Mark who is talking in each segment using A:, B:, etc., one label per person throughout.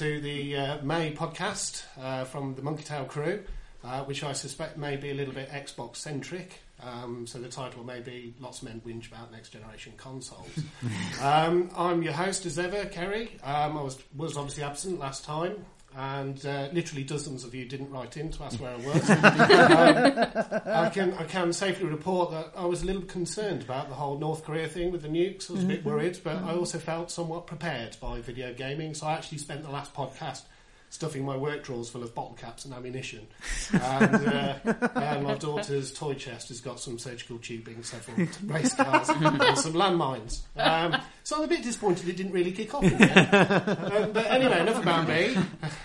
A: to the uh, May podcast uh, from the Monkey Tail crew, uh, which I suspect may be a little bit Xbox centric. Um, so the title may be Lots of Men Whinge About Next Generation Consoles. um, I'm your host as ever, Kerry. Um, I was, was obviously absent last time. And uh, literally dozens of you didn't write in to ask where I was. um, I can I can safely report that I was a little concerned about the whole North Korea thing with the nukes. I was a bit worried, but I also felt somewhat prepared by video gaming. So I actually spent the last podcast stuffing my work drawers full of bottle caps and ammunition. And, uh, and my daughter's toy chest has got some surgical tubing, several race cars, and some landmines. Um, so I'm a bit disappointed it didn't really kick off. In um, but anyway, enough about me.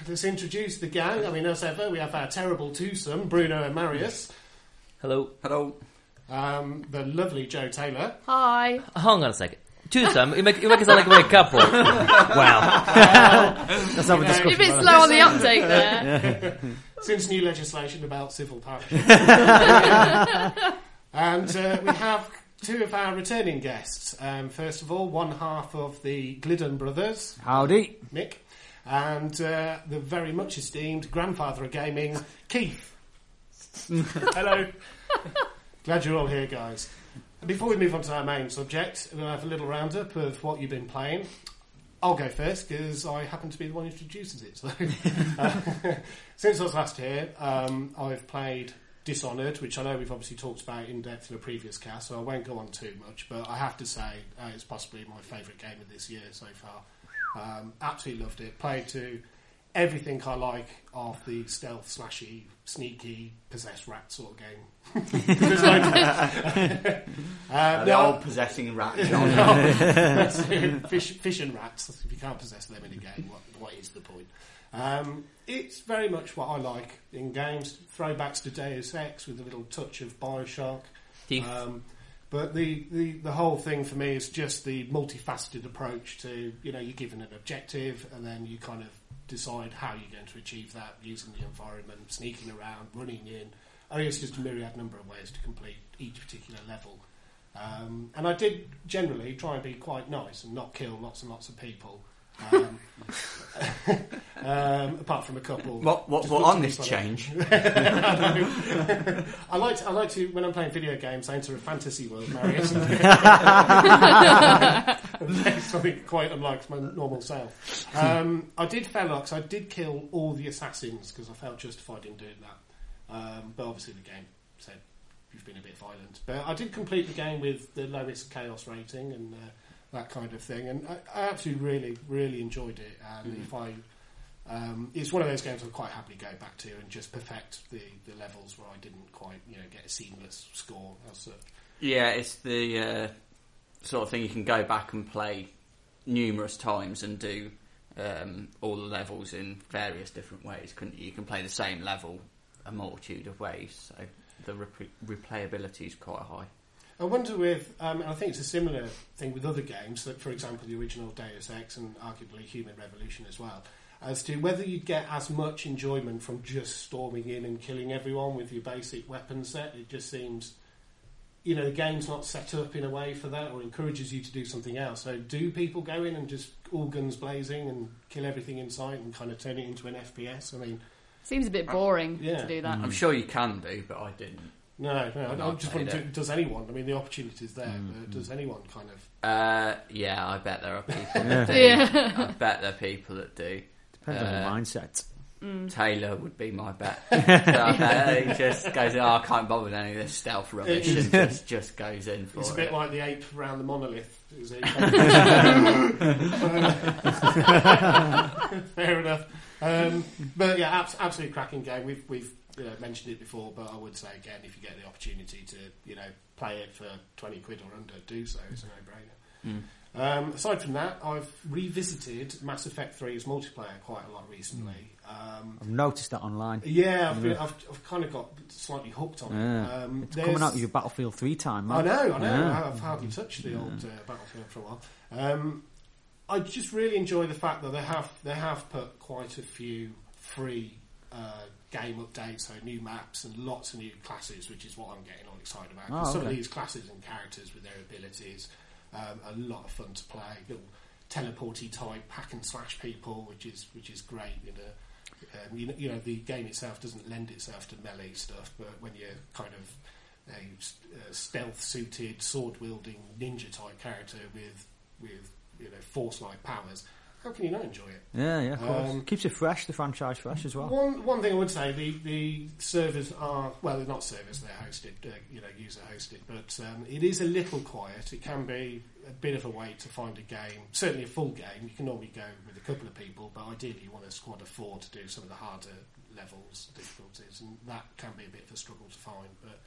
A: Let's introduce the gang. I mean, as ever, we have our terrible twosome, Bruno and Marius.
B: Hello.
C: Hello.
A: Um, the lovely Joe Taylor.
D: Hi.
B: Hang on a second. Twosome? You make, you make it sound like we're a couple. wow.
E: That's not have a
A: You know,
E: discussion.
D: You're a bit slow on the uptake there.
A: Since new legislation about civil partnership. and uh, we have two of our returning guests. Um, first of all, one half of the Glidden brothers.
E: Howdy.
A: Nick, and uh, the very much esteemed grandfather of gaming, Keith.
C: Hello.
A: Glad you're all here, guys. Before we move on to our main subject, we'll have a little roundup of what you've been playing. I'll go first because I happen to be the one who introduces it. So, uh, since I was last here, um, I've played Dishonored, which I know we've obviously talked about in depth in a previous cast, so I won't go on too much. But I have to say, uh, it's possibly my favourite game of this year so far. Um, absolutely loved it. Played to everything I like of the stealth, slashy, sneaky, possessed rat sort of game. There's no- uh,
C: They're
A: no,
C: all possessing rat.
A: no, fish, fish and rats. If you can't possess them in a game, what, what is the point? Um, it's very much what I like in games. Throwbacks to Deus Ex with a little touch of Bioshock. Um, but the, the, the whole thing for me is just the multifaceted approach to, you know, you're given an objective and then you kind of decide how you're going to achieve that using the environment, sneaking around, running in. I think it's just a myriad number of ways to complete each particular level. Um, and I did generally try and be quite nice and not kill lots and lots of people. Um, um, apart from a couple.
C: What, what, what on this change?
A: I like to, I like to when I'm playing video games, I enter a fantasy world, Marius. Something quite unlike my normal self. Um, I did Felox. I did kill all the assassins because I felt justified in doing that. Um, but obviously, the game said you've been a bit violent. But I did complete the game with the lowest chaos rating and uh, that kind of thing, and I, I actually really, really enjoyed it. And if I um, it's one of those games I'd quite happily go back to and just perfect the, the levels where I didn't quite, you know, get a seamless score as such.
C: Yeah, it's the uh, sort of thing you can go back and play numerous times and do um, all the levels in various different ways. Couldn't you? You can play the same level a multitude of ways, so the rep- replayability is quite high.
A: I wonder with, um, and I think it's a similar thing with other games, that for example the original Deus Ex and arguably Human Revolution as well, as to whether you'd get as much enjoyment from just storming in and killing everyone with your basic weapon set. It just seems, you know, the game's not set up in a way for that or encourages you to do something else. So do people go in and just all guns blazing and kill everything in sight and kind of turn it into an FPS? I mean,
D: Seems a bit boring
A: Yeah.
D: to do that.
C: I'm sure you can do, but I didn't.
A: No, no, I, I just
C: played
A: wonder, does anyone? I mean, the opportunity's there, but does anyone kind of
C: Uh, yeah, I bet there are people that do.
D: Yeah.
C: I bet there are people that do.
E: Depends on
C: Uh,
E: your mindset.
C: Taylor would be my bet. so, uh, he just goes, oh, I can't bother with any of this stealth rubbish, and just, just goes in for
A: It's a
C: it.
A: bit like the ape around the monolith. Is it? Fair enough. Um, but yeah, abs- absolutely cracking game. We've we've you know, mentioned it before, but I would say again, if you get the opportunity to you know play it for twenty quid or under, do so. It's a no-brainer. Um, aside from that, I've revisited Mass Effect 3's multiplayer quite a lot recently. Um,
E: I've noticed that online.
A: yeah, I've, been, I've, I've kind of got slightly hooked on
E: Yeah.
A: it. Um,
E: It's coming out with your Battlefield 3 time,
A: I know, I know.
E: Yeah.
A: I've hardly touched the old uh, Battlefield for a while. Um, I just really enjoy the fact that they have they have put quite a few free uh, game updates, so new maps and lots of new classes, which is what I'm getting all excited about.
E: Oh,
A: Some of these classes and characters with their abilities um, a lot of fun to play. Little teleporty type hack and slash people, which is which is great. You know, um, you know, you know the game itself doesn't lend itself to melee stuff, but when you're kind of a uh, stealth suited, sword wielding ninja type character with with you know force like powers, how can you not enjoy it?
E: Yeah, yeah, of course.
A: Um,
E: Keeps it fresh, the franchise fresh as well.
A: One one thing I would say the the servers are well they're not servers they're hosted uh, you know user hosted but um, it is a little quiet it can be a bit of a wait to find a game certainly a full game you can normally go with a couple of people but ideally you want a squad of four to do some of the harder levels difficulties and that can be a bit of a struggle to find but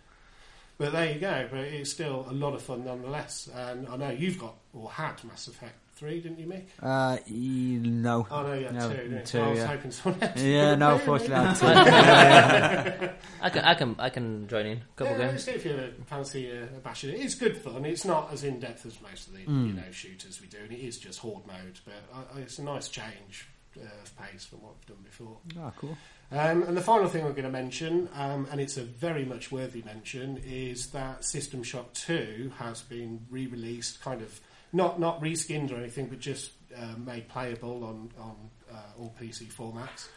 A: but there you go but it's still a lot of fun nonetheless and I know you've got or had Mass Effect 3 didn't you Mick?
E: Uh, no.
A: Oh no, yeah,
E: No,
A: two. didn't
E: two,
A: I was
E: yeah.
A: hoping someone else
E: Yeah,
A: would
E: no,
A: do,
E: unfortunately, I had to.
B: I can, I can, I can join in. A Couple
A: yeah,
B: games.
A: if you fancy uh, bashing it. It's good fun. It's not as in depth as most of the
E: Hmm.
A: you know shooters we do, and it is just horde mode. But uh, it's a nice change uh, of pace from what we've done before.
E: Oh, cool.
A: Um, and the final thing I'm going to mention, um, and it's a very much worthy mention, is that System Shock 2 has been re-released, kind of not not reskinned or anything, but just uh, made playable on on uh, all PC formats.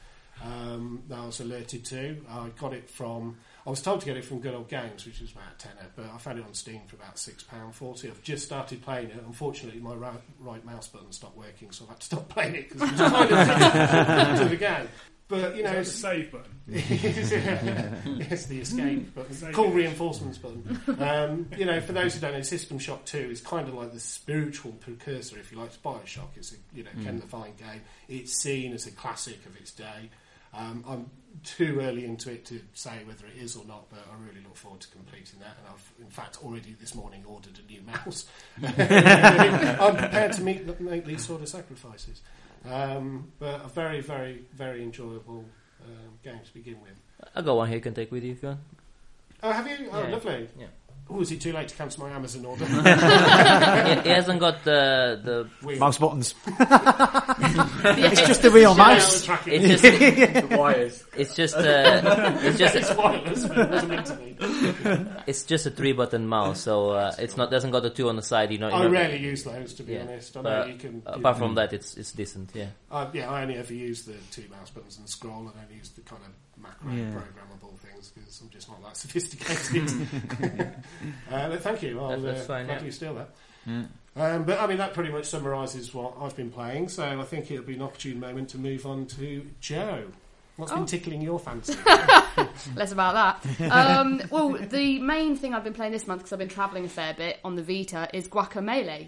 A: Um, that I was alerted to. I got it from. I was told to get it from Good Old Games, which was about tenner, but I found it on Steam for about six pound forty. I've just started playing it. Unfortunately, my right, right mouse button stopped working, so I've had to stop playing it because it was kind of to the game. But you know,
F: Is that the
A: it's,
F: save button?
A: yes, the escape button.
F: Save
A: Call reinforcements button. Um, you know, for those who don't know, System Shock 2 is kind of like the spiritual precursor, if you like, to Bioshock. It's a you know Ken Levine game. It's seen as a classic of its day. Um, I'm too early into it to say whether it is or not, but I really look forward to completing that. And I've, in fact, already this morning ordered a new mouse. I'm prepared to meet, make these sort of sacrifices. Um, but a very, very, very enjoyable um, game to begin with.
B: I got one here you can take with you if you want.
A: Oh, have you? Oh,
B: Yeah.
A: lovely.
B: Yeah.
A: Oh, is it too late to cancel my Amazon order?
B: it, it hasn't got the the.
A: Weird.
E: Mouse buttons.
D: Yeah,
E: It's just a real
A: Yeah,
E: mouse.
A: the.
B: It's just
C: the wires.
B: it's just uh, it's just
A: It's wireless, but it wasn't meant to be.
B: it's just a three button mouse, so uh, it's not doesn't got the two on the side. You know, you
A: I
B: know
A: rarely use those, to be
B: Yeah.
A: honest. I know you can.
B: apart from that, it's it's decent. Yeah.
A: Uh, yeah, I only ever use the two mouse buttons and scroll. I don't use the kind of macro
E: Yeah.
A: programmable things because I'm just not that sophisticated. uh, but thank you. I'll
B: That's- that's
A: uh,
B: fine,
A: gladly
B: yeah.
A: steal that.
E: Yeah.
A: Um, but I mean, that pretty much summarises what I've been playing. So I think it'll be an opportune moment to move on to Joe. What's been
D: Oh.
A: tickling your fancy?
D: Less about that. Um, well, the main thing I've been playing this month because I've been travelling a fair bit on the Vita is Guacamelee.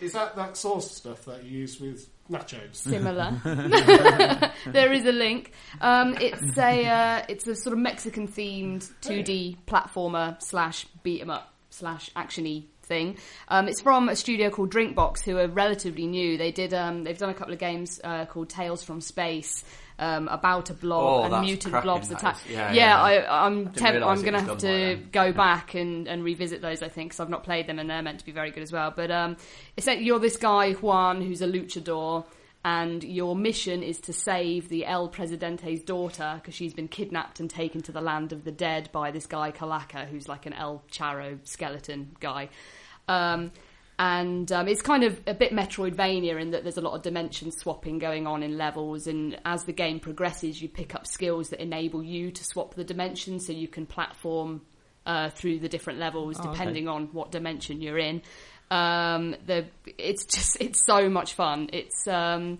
A: Is that that sauce stuff that you use with nachos?
D: Similar. there is a link. Um, it's a uh, it's a sort of Mexican themed 2D platformer slash beat 'em up slash actiony thing. Um, it's from a studio called Drinkbox, who are relatively new. They did um, they've done a couple of games uh, called Tales from Space. Um, about a blob
C: Oh,
D: and mutant blobs attack.
C: Yeah,
D: yeah,
C: yeah, yeah.
D: I, I'm temp- I'm going to have to go back and, and revisit those. I think because I've not played them and they're meant to be very good as well. But um, it's like you're this guy Juan who's a luchador, and your mission is to save the El Presidente's daughter because she's been kidnapped and taken to the land of the dead by this guy Calaca, who's like an El Charo skeleton guy. Um, and um, it's kind of a bit Metroidvania in that there's a lot of dimension swapping going on in levels, and as the game progresses, you pick up skills that enable you to swap the dimensions, so you can platform uh, through the different levels
E: Oh, okay.
D: depending on what dimension you're in. Um, the it's just it's so much fun. It's um,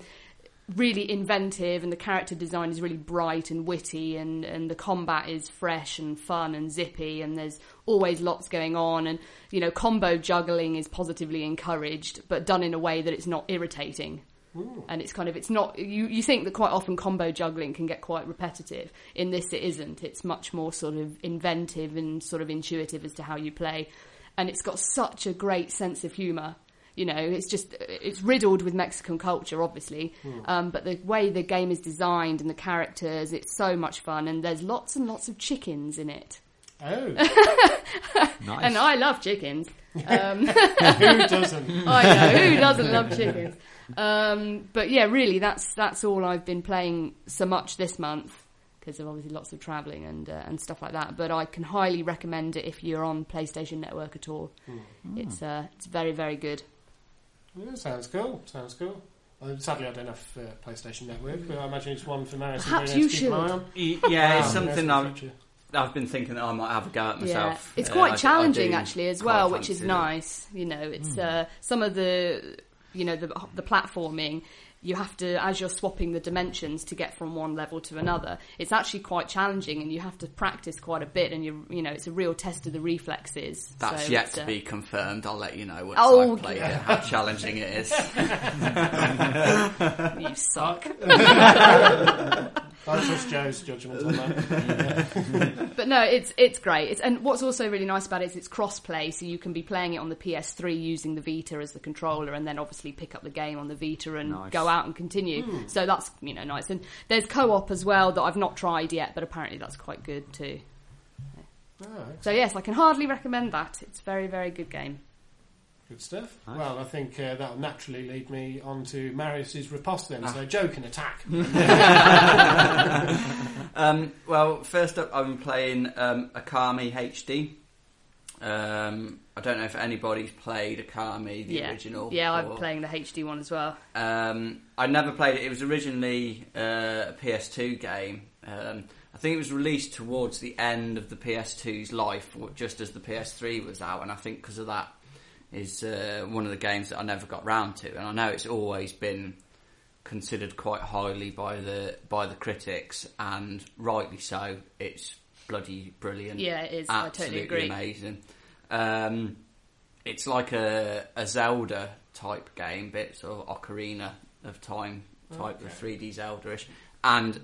D: really inventive and the character design is really bright and witty and, and the combat is fresh and fun and zippy and there's always lots going on and you know combo juggling is positively encouraged but done in a way that it's not irritating. And it's kind of it's not you, you think that quite often combo juggling can get quite repetitive. In this it isn't. It's much more sort of inventive and sort of intuitive as to how you play. And it's got such a great sense of humor you know it's just it's riddled with mexican culture obviously um, but the way the game is designed and the characters it's so much fun and there's lots and lots of chickens in it
A: Oh,
E: Nice.
D: and i love chickens um,
A: who doesn't?
D: I know who doesn't love chickens. Um, but yeah, really, that's that's all I've been playing so much this month because of obviously lots of travelling and uh, and stuff like that. But I can highly recommend it if you're on PlayStation Network at all. It's uh, it's very very good.
A: Yeah, sounds cool. Sounds cool. Uh, sadly, I don't have uh, PlayStation Network, but I imagine it's one for Marius and
D: Perhaps you
A: to keep an eye
D: should.
A: on.
C: Yeah, it's
A: Um,
C: something
A: in
C: I've,
A: the future.
C: I've been thinking that I might have a go at myself.
D: Yeah. It's
C: Uh,
D: quite
C: I- I
D: challenging
C: do
D: actually as well, which is
C: fancy it.
D: nice. You know, it's uh, some of the you know the the platforming. You have to, as you're swapping the dimensions to get from one level to another. It's actually quite challenging, and you have to practice quite a bit. And you, you know, it's a real test of the reflexes.
C: That's
D: So
C: yet to
D: uh,
C: be confirmed. I'll let you know once
D: Oh,
C: I've played it, how challenging it is.
D: You suck.
A: I trust Joe's judgment on that.
D: But no, it's it's great. It's, and what's also really nice about it is it's cross-play, so you can be playing it on the PS3 using the Vita as the controller, and then obviously pick up the game on the Vita and
E: Nice.
D: go out and continue. Hmm. So that's you know nice. And there's co-op as well that I've not tried yet, but apparently that's quite good too.
A: Oh,
D: So yes, I can hardly recommend that. It's a very very good game.
A: Good stuff.
E: Nice.
A: Well, I think uh, that'll naturally lead me on to Marius's riposte then. So joke and attack.
C: Um, well, first up, I'm playing um, Okami HD. Um, I don't know if anybody's played Okami, the
D: yeah,
C: original.
D: yeah, I'm
C: or-
D: playing the HD one as well.
C: Um, I never played it. It was originally uh, a PS2 game. Um, I think it was released towards the end of the PS2's life, just as the PS3 was out, and I think because of that is uh, one of the games that I never got round to. And I know it's always been considered quite highly by the by the critics, and rightly so. It's bloody brilliant.
D: Yeah, it is. I totally agree.
C: amazing. Um, it's like a, a Zelda type game, bits sort of Ocarina of Time type the 3D Zelda-ish, and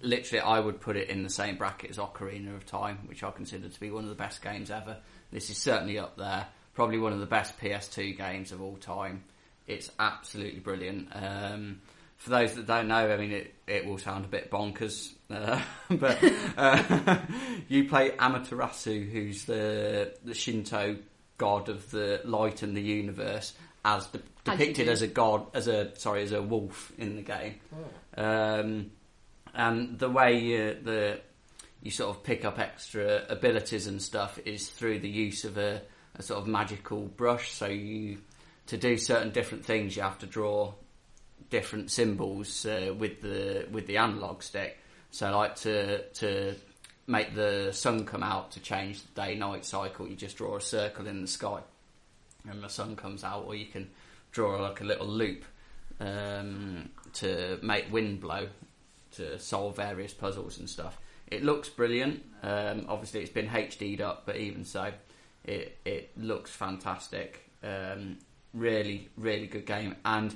C: literally I would put it in the same bracket as Ocarina of Time, which I consider to be one of the best games ever. This is certainly up there, probably one of the best PS2 games of all time. It's absolutely brilliant. Um, for those that don't know, I mean, it, it will sound a bit bonkers, uh, but uh, you play Amaterasu, who's the the Shinto god of the light and the universe, as de- depicted
D: do.
C: as a god, as a sorry, as a wolf in the game. Um, and the way you, the you sort of pick up extra abilities and stuff is through the use of a, a sort of magical brush. So you to do certain different things, you have to draw different symbols uh, with the with the analog stick. So like to to make the sun come out to change the day night cycle, you just draw a circle in the sky, and the sun comes out. Or you can draw like a little loop um, to make wind blow to solve various puzzles and stuff. It looks brilliant. Um, obviously, it's been HD'd up, but even so, it it looks fantastic. Um, really, really good game, and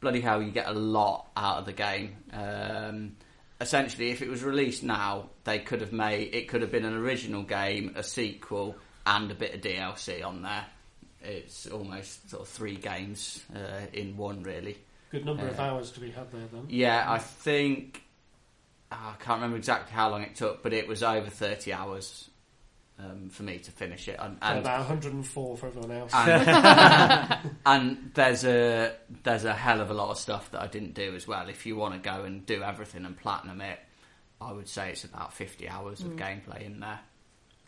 C: bloody hell, you get a lot out of the game. Um, essentially, if it was released now, they could have made it could have been an original game, a sequel, and a bit of DLC on there. It's almost sort of three games uh, in one, really.
A: Good number of
C: Uh,
A: hours to be had there then.
C: Yeah, I think ah, I can't remember exactly how long it took, but it was over thirty hours um, for me to finish it. And, and,
A: about 104 for everyone else.
C: and, and there's a there's a hell of a lot of stuff that I didn't do as well. If you want to go and do everything and platinum it, I would say it's about fifty hours of gameplay in there.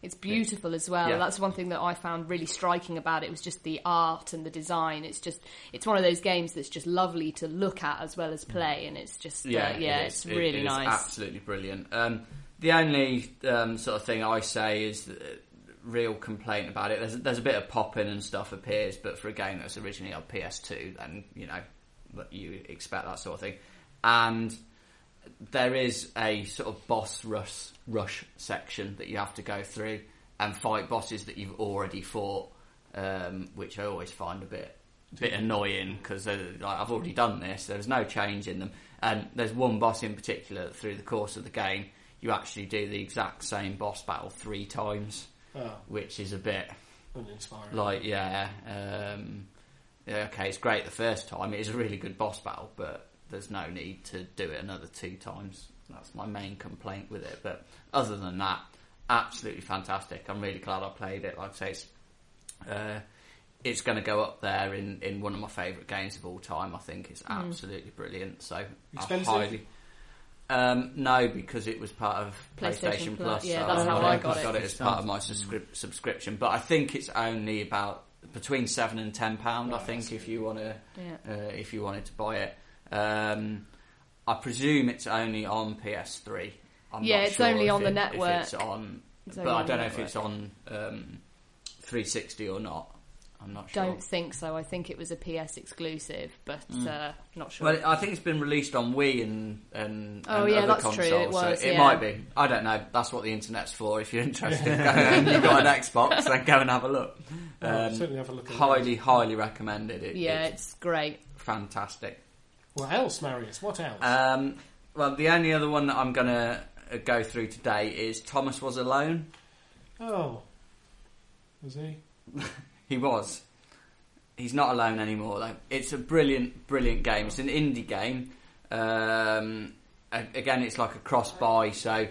D: It's beautiful as well.
C: Yeah.
D: That's one thing that I found really striking about it was just the art and the design. It's just it's one of those games that's just lovely to look at as well as play, and it's just uh,
C: Yeah,
D: yeah,
C: it is.
D: it's
C: It-
D: really nice.
C: absolutely brilliant. Um, the only um, sort of thing I say is the real complaint about it. There's there's a bit of popping and stuff appears, but for a game that's originally on PS2, then you know you expect that sort of thing. And there is a sort of boss rush rush section that you have to go through and fight bosses that you've already fought, um, which I always find a bit bit annoying because like, I've already done this. There's no change in them, and there's one boss in particular that through the course of the game you actually do the exact same boss battle three times,
A: Oh,
C: which is a bit
A: uninspiring.
C: like yeah, um, yeah, okay, it's great the first time. It is a really good boss battle, but there's no need to do it another two times. That's my main complaint with it. But other than that, absolutely fantastic. I'm really glad I played it. Like I say, it's uh, it's going to go up there in, in one of my favourite games of all time. I think it's absolutely brilliant. So
A: Expensive?
C: I highly. Um, no, because it was part of
D: PlayStation
C: PlayStation,
D: Plus,
C: Plus.
D: yeah,
C: so
D: that's
A: how
C: I
A: I got
C: got
D: it.
C: it as part of my subscri- subscription. But I think it's only about between seven and ten pound. I think
A: that's
C: if you want to
D: Yeah.
C: uh, if you wanted to buy it. Um, I presume it's only on PS3. I'm
D: Yeah,
C: not
D: it's
C: sure
D: only
C: if
D: on the network.
C: If it's on,
D: It's
C: but I don't
D: the
C: know if it's on um, 360 or not. I'm not sure.
D: Don't think so. I think it was a PS exclusive, but uh, not sure.
C: Well, I think it's been released on Wii and and,
D: Oh,
C: and
D: yeah,
C: other
D: that's
C: consoles.
D: true, it
C: so
D: was,
C: it
D: yeah.
C: might be. I don't know. That's what the internet's for. If you're interested, and you've got an Xbox, then go and have a look.
A: I'll
C: Um,
A: certainly have a look at
C: highly, highly recommended. It,
D: yeah,
C: it's
D: it's great.
C: fantastic.
A: it. What else, Marius? What else?
C: Um, well, the only other one that I'm going to go through today is Thomas Was Alone.
A: oh, was he?
C: He was. He's not alone anymore, though. It's a brilliant, brilliant game. It's an indie game. Um, again, it's like a cross buy, so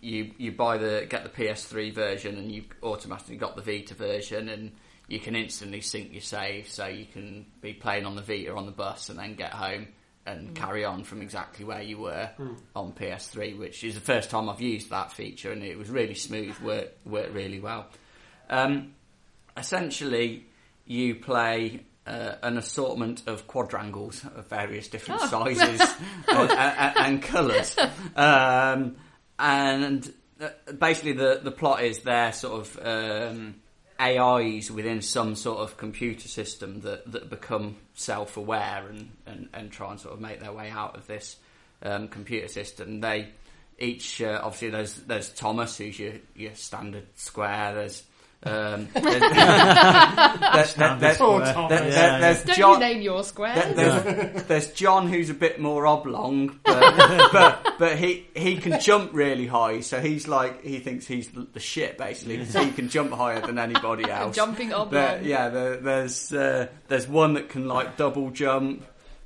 C: you you buy the get the PS3 version, and you automatically got the Vita version, and you can instantly sync your save, so you can be playing on the Vita on the bus, and then get home and carry on from exactly where you were on PS3, which is the first time I've used that feature, and it was really smooth, worked worked really well. Um, essentially, you play uh, an assortment of quadrangles of various different sizes and, and, and colours. Um, and uh, basically, the, the plot is they're sort of um, AIs within some sort of computer system that, that become self aware and, and, and try and sort of make their way out of this um, computer system. They each uh, obviously there's there's Thomas who's your your standard square. There's um, there's, there's, there's, there-
A: Thomas.
C: there-
E: Yeah.
C: there's
D: Don't
C: John.
D: you name your square.
C: There- There's, there's John who's a bit more oblong, but, but but he he can jump really high. So he's like he thinks he's the the shit basically. So he can jump higher than anybody else.
D: Jumping oblong.
C: There- yeah, there, there's uh, there's one that can like double jump.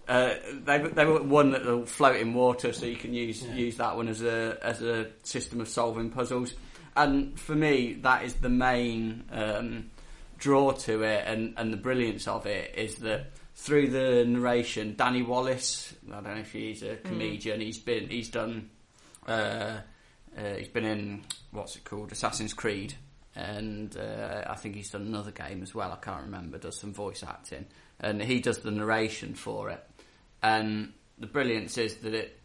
C: Uh, they they got one that will float in water, so you can use use that one as a as a system of solving puzzles. And for me, that is the main um, draw to it, and and the brilliance of it is that through the narration, Danny Wallace, I don't know if he's a comedian, he's been he's done uh, uh, he's been in what's it called Assassin's Creed, and uh, I think he's done another game as well. I can't remember. Does some voice acting, and he does the narration for it. And the brilliance is that it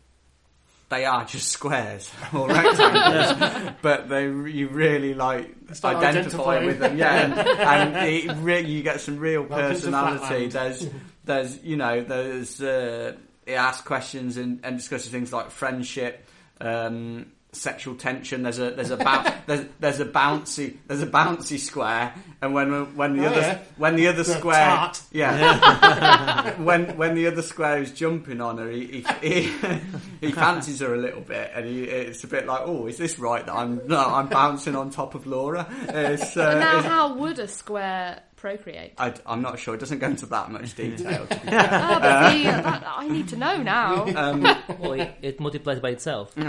C: they are just squares or rectangles, but they you really like
A: Start
C: identify
A: identifying.
C: with them. Yeah, and, and it really, you get some real personality. There's there's you know there's uh, it asks questions and, and discusses things like friendship. Um, sexual tension there's a there's a bou- there's, there's a bouncy there's a bouncy square and when when the
A: Oh,
C: other
A: yeah.
C: when the other
A: The
C: square
A: tart.
C: yeah when when the other square is jumping on her, he he, he, he fancies her a little bit, and he, it's a bit like, oh, is this right that I'm no, I'm bouncing on top of Laura? It's, uh,
D: now,
C: it's-
D: how would a square procreate?
C: I, am not sure. It doesn't go into that much detail. To be
D: Ah, but see, that, I need to know now.
C: um,
B: Well, it, it multiplies by itself.
C: But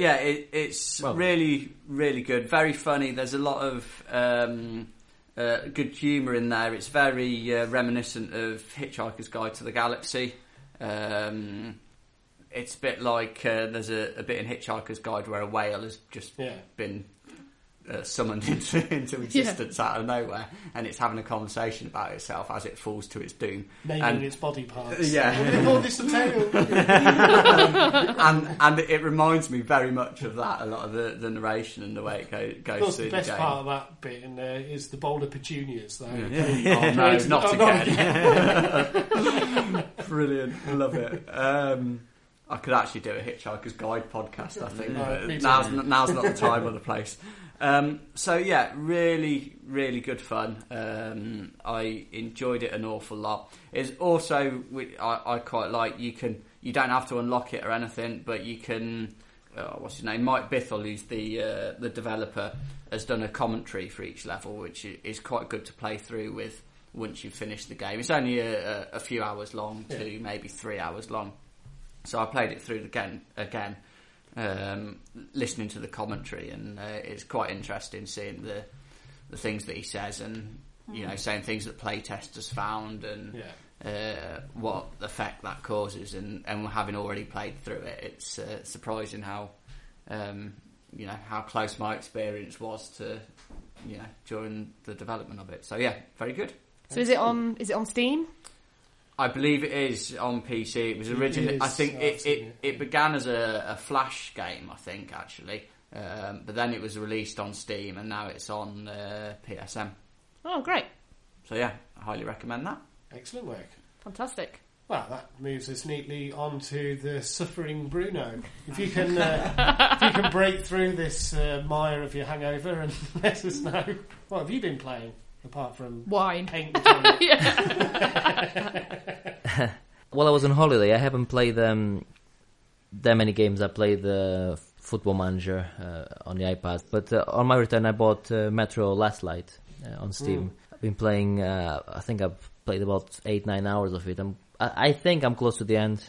C: yeah, it, it's
B: Well-
C: really, really good. Very funny. There's a lot of um, uh, good humour in there. It's very uh, reminiscent of Hitchhiker's Guide to the Galaxy. Um, it's a bit like uh, there's a, a bit in Hitchhiker's Guide where a whale has just
A: Yeah.
C: been uh, summoned into, into existence out of nowhere, and it's having a conversation about itself as it falls to its doom.
A: Naming
C: And-
A: its body parts.
C: Yeah.
A: What do they call this a tail?
C: and and it reminds me very much of that. A lot of the, the narration and the way it go,
A: Of
C: goes
A: course,
C: through
A: the
C: the,
A: best
C: game.
A: part of that bit in there is the bowl of petunias, though.
C: Oh no, not
A: Oh,
C: again! Brilliant, love it. Um, I could actually do a Hitchhiker's Guide podcast. I think, but now's, now's not the time or the place. Um, so yeah, really, really good fun. Um, I enjoyed it an awful lot. It's also I, I quite like you can you don't have to unlock it or anything, but you can. Uh, what's his name? Mike Bithell, who's the uh, the developer, has done a commentary for each level, which is quite good to play through with once you've finished the game. It's only a, a, a few hours long,
A: Yeah.
C: to maybe three hours long. So I played it through again, again, um, listening to the commentary, and uh, it's quite interesting seeing the the things that he says, and you know, saying things that playtesters found, and
A: Yeah.
C: uh, what effect that causes, and and having already played through it, it's uh, surprising how um, you know how close my experience was to you know during the development of it. So yeah, very good.
D: So is it on? Is it on Steam?
C: I believe it is on PC. It was
A: It
C: originally. I think it, it,
A: it.
C: it began as a, a Flash game. I think actually, um, but then it was released on Steam, and now it's on uh, PSM.
D: Oh, great,
C: So yeah, I highly recommend that.
A: Excellent work.
D: fantastic.
A: Well, that moves us neatly on to the suffering Bruno. If you can, uh, if you can break through this uh, mire of your hangover and let us know what have you been playing apart from
D: Wine.
A: paint the toilet?
B: While I was on holiday, I haven't played um, that many games. I played the Football Manager uh, on the iPad, but uh, on my return, I bought uh, Metro Last Light uh, on Steam. I've been playing. Uh, I think I've played about eight nine hours of it. I'm, I, I think I'm close to the end.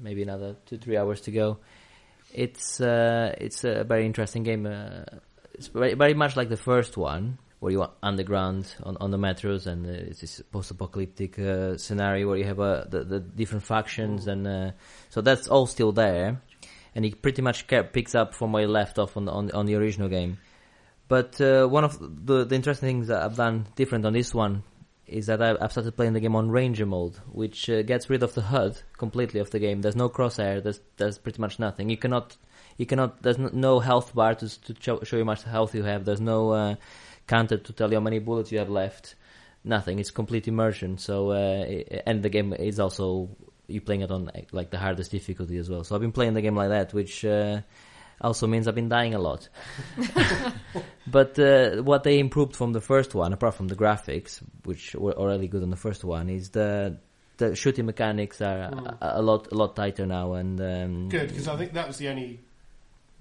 B: Maybe another two three hours to go. It's uh, it's a very interesting game. Uh, it's very, very much like the first one, where you are underground on, on the metros, and uh, it's this post-apocalyptic uh, scenario where you have uh, the, the different factions, and uh, so that's all still there. And it pretty much ca- picks up from where you left off on the, on, on the original game. But uh, one of the, the interesting things that I've done different on this one is that I've started playing the game on Ranger mode, which uh, gets rid of the HUD completely of the game. There's no crosshair. There's there's pretty much nothing. You cannot you cannot. There's no, health bar to to show, you much health you have. There's no counter to tell you how many bullets you have left. Nothing. It's complete immersion. So uh, and the game is also you playing it on like the hardest difficulty as well. So I've been playing the game like that, which. Uh, also means I've been dying a lot. but uh, what they improved from the first one, apart from the graphics, which were already good on the first one, is the the shooting mechanics are a, a lot a lot tighter now. And um,
A: Good, because I think that was the only,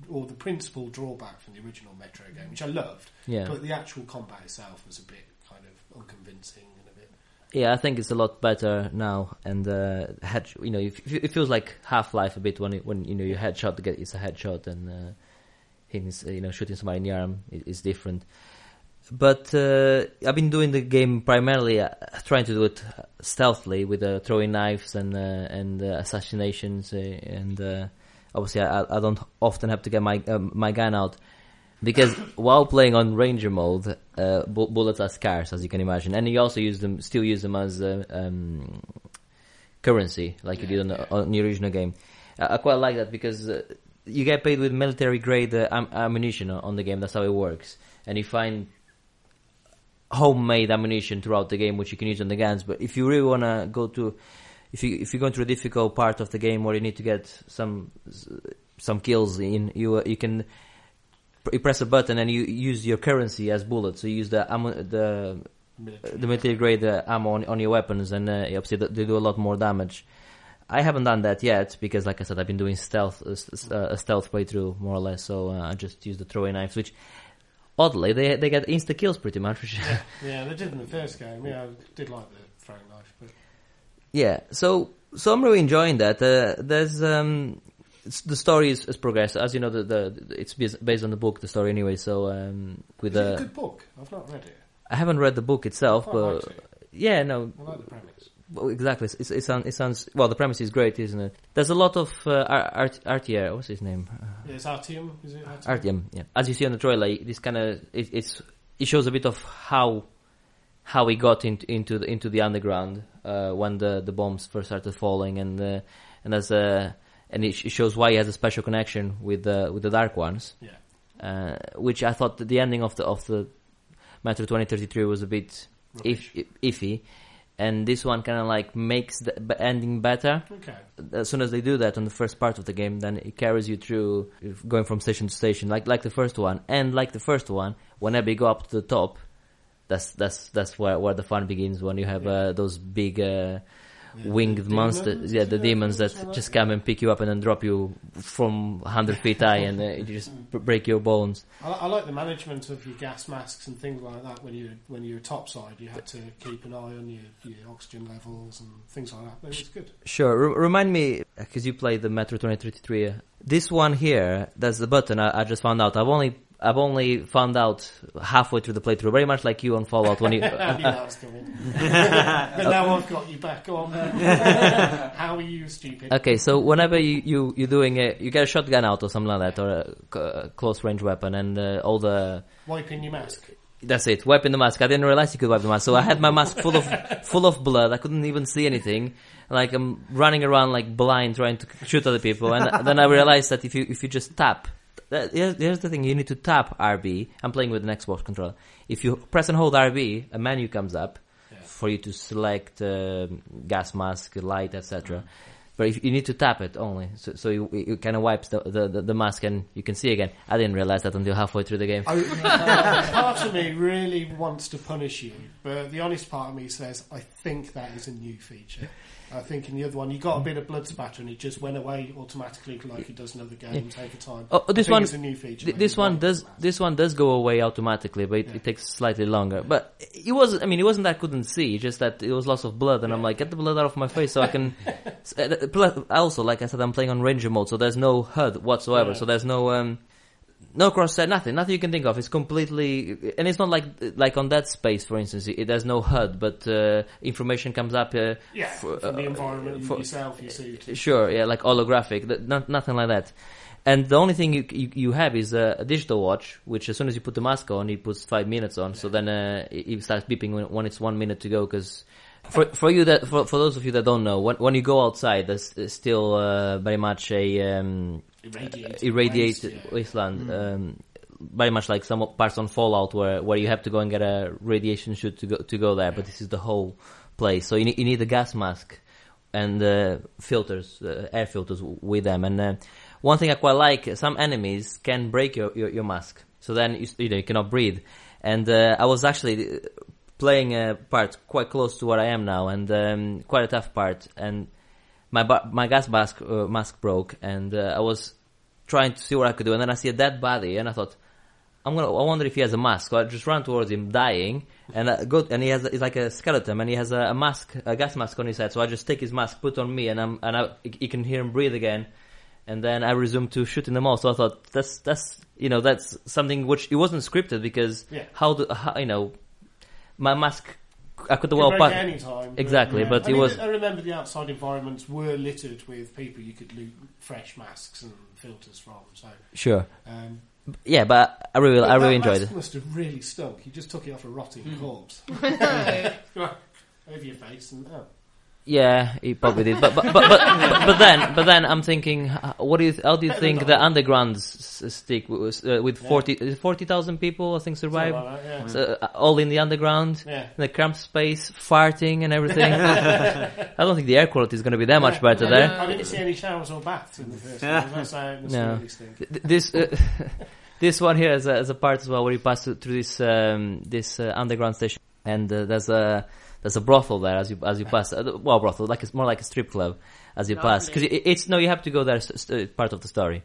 A: or the principal drawback from the original Metro game, which I loved.
B: Yeah.
A: But the actual combat itself was a bit kind of unconvincing and a bit.
B: Yeah, I think it's a lot better now, and uh, head, you know, it, feels like Half Life a bit when it, when you know your headshot get it's a headshot and uh, hitting, s- you know, shooting somebody in the arm is, is different. But uh, I've been doing the game primarily uh, trying to do it stealthily with uh, throwing knives and uh, and uh, assassinations, uh, and uh, obviously I, I don't often have to get my um, my gun out because while playing on ranger mode, uh, bu- bullets are scarce, as you can imagine, and you also use them, still use them as uh, um, currency, like you did on the, on the original game. I I quite like that because uh, you get paid with military grade uh, am- ammunition on the game. That's how it works, and you find homemade ammunition throughout the game, which you can use on the guns. But if you really wanna go to, if you if you go into a difficult part of the game where you need to get some some kills in, you uh, you can you press a button and you use your currency as bullets. So you use the ammo, the
A: Military.
B: the military grade uh, ammo on, on your weapons, and uh, obviously they do a lot more damage. I haven't done that yet because, like I said, I've been doing stealth uh, uh, a stealth playthrough more or less. So uh, I just use the throwing knives, which oddly they they get insta kills pretty much. Which
A: Yeah, they did in the first game. Yeah, I did like the throwing knife, but
B: Yeah, so so I'm really enjoying that. Uh, there's um, it's, the story is, is progressed, as you know. The, the it's based on the book, the story anyway. So um, with
A: a good book? I've not read it.
B: I haven't read the book itself, but
A: it.
B: yeah, no,
A: I like the premise.
B: well, exactly. It's, it sounds it sounds well. The premise is great, isn't it? There's a lot of uh, Art Artier. What's his name? Uh,
A: Yeah, it's Artyom. Is it Artyom?
B: Artyom. Yeah. As you see on the trailer, this kind of it, it's it shows a bit of how how he got into into the, into the underground uh, when the the bombs first started falling, and uh, and as a and it, sh- shows why he has a special connection with the with the Dark Ones,
A: Yeah.
B: uh, which I thought that the ending of the of the Metro 2033 was a bit if,
A: Rubbish.
B: iffy, and this one kind of like makes the ending better
A: Okay.
B: as soon as they do that on the first part of the game, then it carries you through going from station to station, like like the first one. And like the first one, whenever you go up to the top, that's that's that's where where the fun begins. When you have uh, those big uh,
A: The-
B: winged monsters, yeah, the
A: yeah,
B: demons that just come and pick you up and then drop you from hundred feet high, and uh, you just break your bones.
A: I, I like the management of your gas masks and things like that. When you when you were topside, you had to keep an eye on your, your oxygen levels and things like that. But it was good.
B: Sure. Re- remind me, because you played the Metro 2033. uh, This one here, there's the button. I, I just found out. I've only I've only found out halfway through the playthrough. Very much like you on Fallout when you.
A: I knew that was coming. but now I've got you back on. How are you, stupid?
B: Okay, so whenever you, you you're doing it, you get a shotgun out or something like that, or a close range weapon, and uh, all the
A: Wiping your mask.
B: That's it. Wiping the mask. I didn't realize you could wipe the mask. So I had my mask full of full of blood. I couldn't even see anything. Like I'm running around like blind, trying to shoot other people. And then I realized that if you if you just tap, that, here's, here's the thing: you need to tap RB. I'm playing with an Xbox controller. If you press and hold RB, a menu comes up
A: Yeah.
B: for you to select uh, gas mask, light, etc. But if you need to tap it only, so, so you, it kind of wipes the, the, the, the mask and you can see again. I didn't realize that until halfway through the game.
A: I, uh, part of me really wants to punish you, but the honest part of me says I think that is a new feature. I think in the other one you got a bit of blood spatter and it just went away automatically like it does in other games over time.
B: Oh, this one-
A: a feature.
B: Th- this one does this one does go away automatically, but it, it takes slightly longer. But it was I mean, it wasn't that I couldn't see, just that it was loss of blood, and I'm like, get the blood out of my face so I can. uh, plus, also, like I said, I'm playing on ranger mode, so there's no HUD whatsoever. So there's no um, no cross set, nothing, nothing you can think of. It's completely, and it's not like like on Dead Space, for instance. It, has no HUD, but uh, information comes up. Uh,
A: Yeah,
B: for-
A: from the
B: uh,
A: environment
B: for-
A: yourself, you see.
B: Sure, yeah, like holographic, th- not, nothing like that. And the only thing you you, you have is a, a digital watch, which as soon as you put the mask on, it puts five minutes on. So then uh, it, it starts beeping when, when it's one minute to go. Because for for you that for, for those of you that don't know, when when you go outside, there's there's still uh, very much a um,
A: Irradiated.
B: irradiated
A: waste, yeah.
B: wasteland. Um, very much like some parts on Fallout, where where you have to go and get a radiation chute to go to go there. But this is the whole place, so you need you need a gas mask and uh, filters, uh, air filters with them. And uh, one thing I quite like, some enemies can break your your, your mask, so then you, you know you cannot breathe. And uh, I was actually uh, playing a part quite close to where I am now, and um, quite a tough part. And my ba- my gas mask uh, mask broke, and uh, I was trying to see what I could do, and then I see a dead body, and I thought, I'm gonna. I wonder if he has a mask. So I just ran towards him, dying, and I go, and he has he's like a skeleton, and he has a, a mask, a gas mask on his head. So I just take his mask, put on me, and I'm and I you can hear him breathe again, and then I resume to shooting them all. So I thought that's that's you know that's something which it wasn't scripted because
A: Yeah.
B: how do how, you know my mask I could
A: Could
B: well
A: break
B: part,
A: any time. but-
B: Exactly,
A: yeah.
B: but
A: I
B: it
A: mean,
B: was-
A: I remember the outside environments were littered with people you could loot fresh masks and filters from. So,
B: sure
A: um,
B: yeah, but I really
A: but
B: I really enjoyed
A: mask
B: it.
A: Must have really stunk. You just took it off a rotting
B: Hmm.
A: corpse over your face, and oh,
B: Yeah, he probably did. But but but, but, but, but then but then I'm thinking, uh, what do you how do you think the underground s- s- stick was uh, with
A: Yeah.
B: 40 40,000 people I think
A: something
B: survived
A: like that, yeah.
B: So, uh, all in the underground
A: Yeah.
B: in the cramped space farting and everything. I don't think the air quality is going to be that much better
A: I
B: there.
A: I didn't see any showers or baths in the first one. That's how it
B: No.
A: really stink.
B: Th- This uh, this one here is a, is a part as well where you pass through this um, this uh, underground station, and uh, there's a there's a brothel there as you as you pass. Uh, well, brothel like it's more like a strip club as you pass because it, it's no you have to go there. It's uh, part of the story,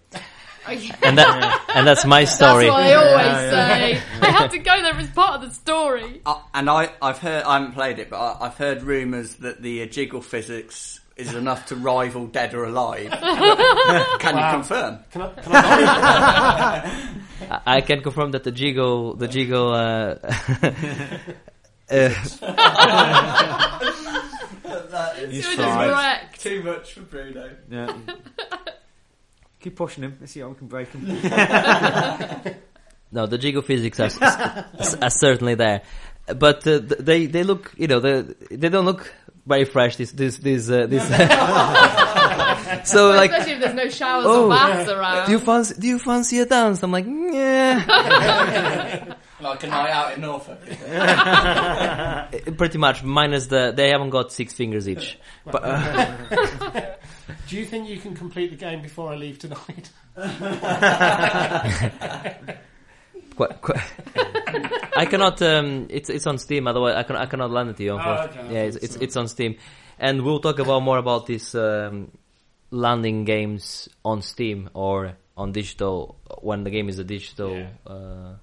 D: Okay.
B: and that and that's my
D: That's
B: story.
D: what I always say. I have to go there as part of the story.
C: Uh, and I, I've heard, I haven't played it, but I, I've heard rumours that the uh, jiggle physics is enough to rival Dead or Alive. Can you confirm?
A: Can I, can I
B: I, I can confirm that the jiggle the jiggle. Uh, uh,
E: He's
D: You're just
E: fried.
D: wrecked.
C: Too much for Bruno.
E: Yeah. Keep pushing him. Let's see how we can break him.
B: No, the jiggle physics are, s- are certainly there, but uh, th- they they look you know they they don't look very fresh. This this this uh, this. so like,
D: Especially if there's no showers
B: Oh,
D: or baths around.
B: do you fancy do you fancy a dance? I'm like, yeah,
C: Like a night out in Norfolk.
B: pretty much. Minus the they haven't got six fingers each. But uh,
A: Do you think you can complete the game before I leave tonight?
B: quite, quite I cannot. Um, it's it's on Steam. Otherwise, I can I cannot lend it to you.
A: Oh, okay.
B: yeah, it's, it's it's on Steam, and we'll talk about more about this um, landing games on Steam or on digital when the game is a digital.
A: Yeah.
B: Uh,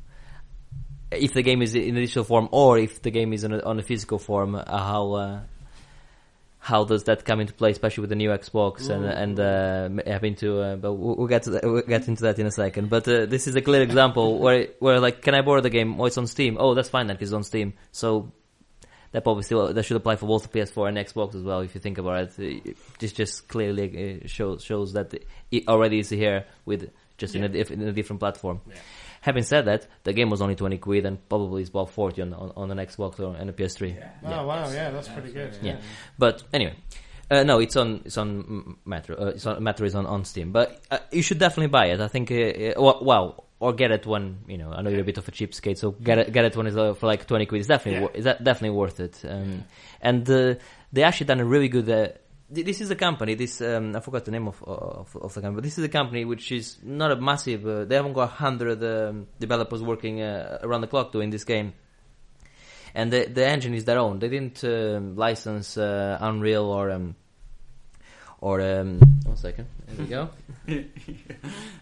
B: if the game is in a digital form, or if the game is on a, on a physical form, uh, how uh, how does that come into play, especially with the new Xbox and and uh, having to? Uh, but we'll, get to that, we'll get into that in a second. But uh, this is a clear example where where like, can I borrow the game? Oh, it's on Steam. Oh, that's fine 'cause it's on Steam. So that probably still that should apply for both the PS4 and Xbox as well. If you think about it, Uh, this just clearly uh, shows shows that it already is here with just in, a, in a different platform.
A: Yeah.
B: Having said that, the game was only 20 quid and probably is about 40 on, on, on an Xbox or on a PS3.
A: Oh wow, yeah, that's pretty good.
B: Yeah. But anyway, uh, no, it's on it's on Metro. Uh, it's on Metro is on, on Steam, but uh, you should definitely buy it. I think. Uh, uh, well, well, or get it when you know. I know you're a bit of a cheapskate, so get it get it when it's uh, for like twenty quid. It's definitely
A: Yeah.
B: wor- it's de- definitely worth it. Um, And uh, they actually done a really good. Uh, th- this is a company. This um, I forgot the name of, of of the company. But this is a company which is not a massive. Uh, they haven't got hundred um, developers working uh, around the clock doing this game and the the engine is their own. They didn't um, license uh, Unreal or um, or um, one second. There we go.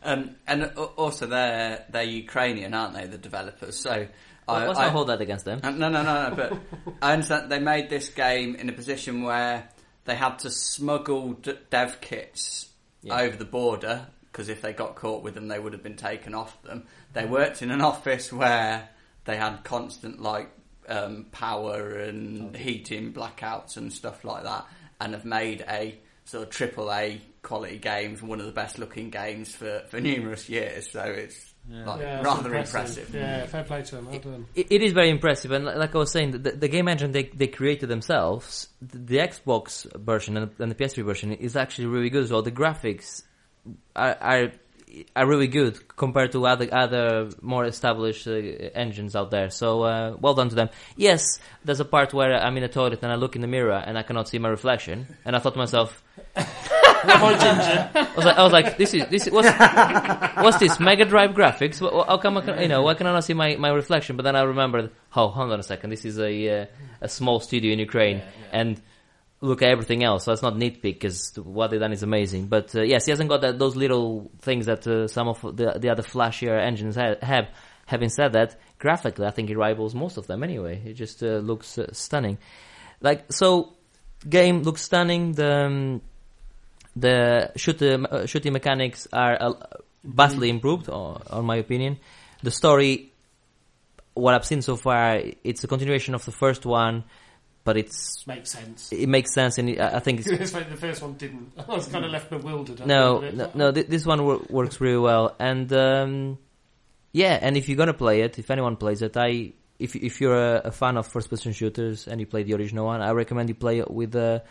C: um, and also, they're they're Ukrainian, aren't they? The developers. So I,
B: Let's
C: I-
B: not hold that against them.
C: Uh, no, no, no, no. But I understand they made this game in a position where they had to smuggle d- dev kits
B: Yeah.
C: over the border because if they got caught with them, they would have been taken off them. They worked in an office where they had constant like um, power and heating blackouts and stuff like that, and have made a sort of triple A quality games, one of the best looking games for, for numerous years. So it's like,
A: Yeah, it's
C: rather impressive.
A: Yeah, fair play to them. Well done.
B: It, it is very impressive, and like I was saying, the, the game engine they, they created themselves, the, the Xbox version and, and the PS3 version is actually really good as well. The graphics are are, are really good compared to other other more established uh, engines out there. So uh, well done to them. Yes, there's a part where I'm in a toilet and I look in the mirror and I cannot see my reflection, and I thought to myself. I was like, I was like, this is this is what's, what's this Mega Drive graphics? Wh- wh- How come I can, you know why can I not see my, my reflection? But then I remembered, oh, hold on a second, this is a uh, a small studio in Ukraine, and look at everything else. So let's not nitpick because what they done is amazing. But uh, yes, he hasn't got that, those little things that uh, some of the the other flashier engines ha- have. Having said that, graphically, I think it rivals most of them anyway. It just uh, looks uh, stunning. Like so, game looks stunning. The um, the shooter, uh, shooting mechanics are uh, vastly improved, or, on my opinion. The story, what I've seen so far, it's a continuation of the first one, but it's
A: Makes sense.
B: it makes sense, and it, I think it's
A: It's like the first one didn't. I was kind of left bewildered.
B: no,
A: end of it.
B: no, no. This one wor- works really well, and um, yeah. And if you're gonna play it, if anyone plays it, I if if you're a, a fan of first-person shooters and you play the original one, I recommend you play it with the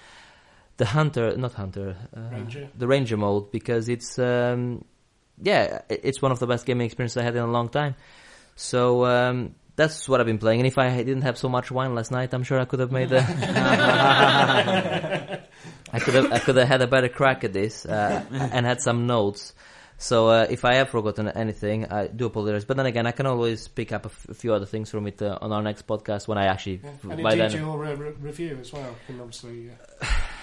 B: the hunter, not hunter, uh,
A: Ranger.
B: the ranger mode because it's um, yeah, it's one of the best gaming experiences I had in a long time. So. Um, that's what I've been playing, and if I didn't have so much wine last night, I'm sure I could have made a. I could have I could have had a better crack at this uh, and had some notes. So uh, if I have forgotten anything, I do apologize. But then again, I can always pick up a, f- a few other things from it uh, on our next podcast when I actually
A: Yeah. And
B: by
A: indeed,
B: then
A: your re- review as well can obviously uh,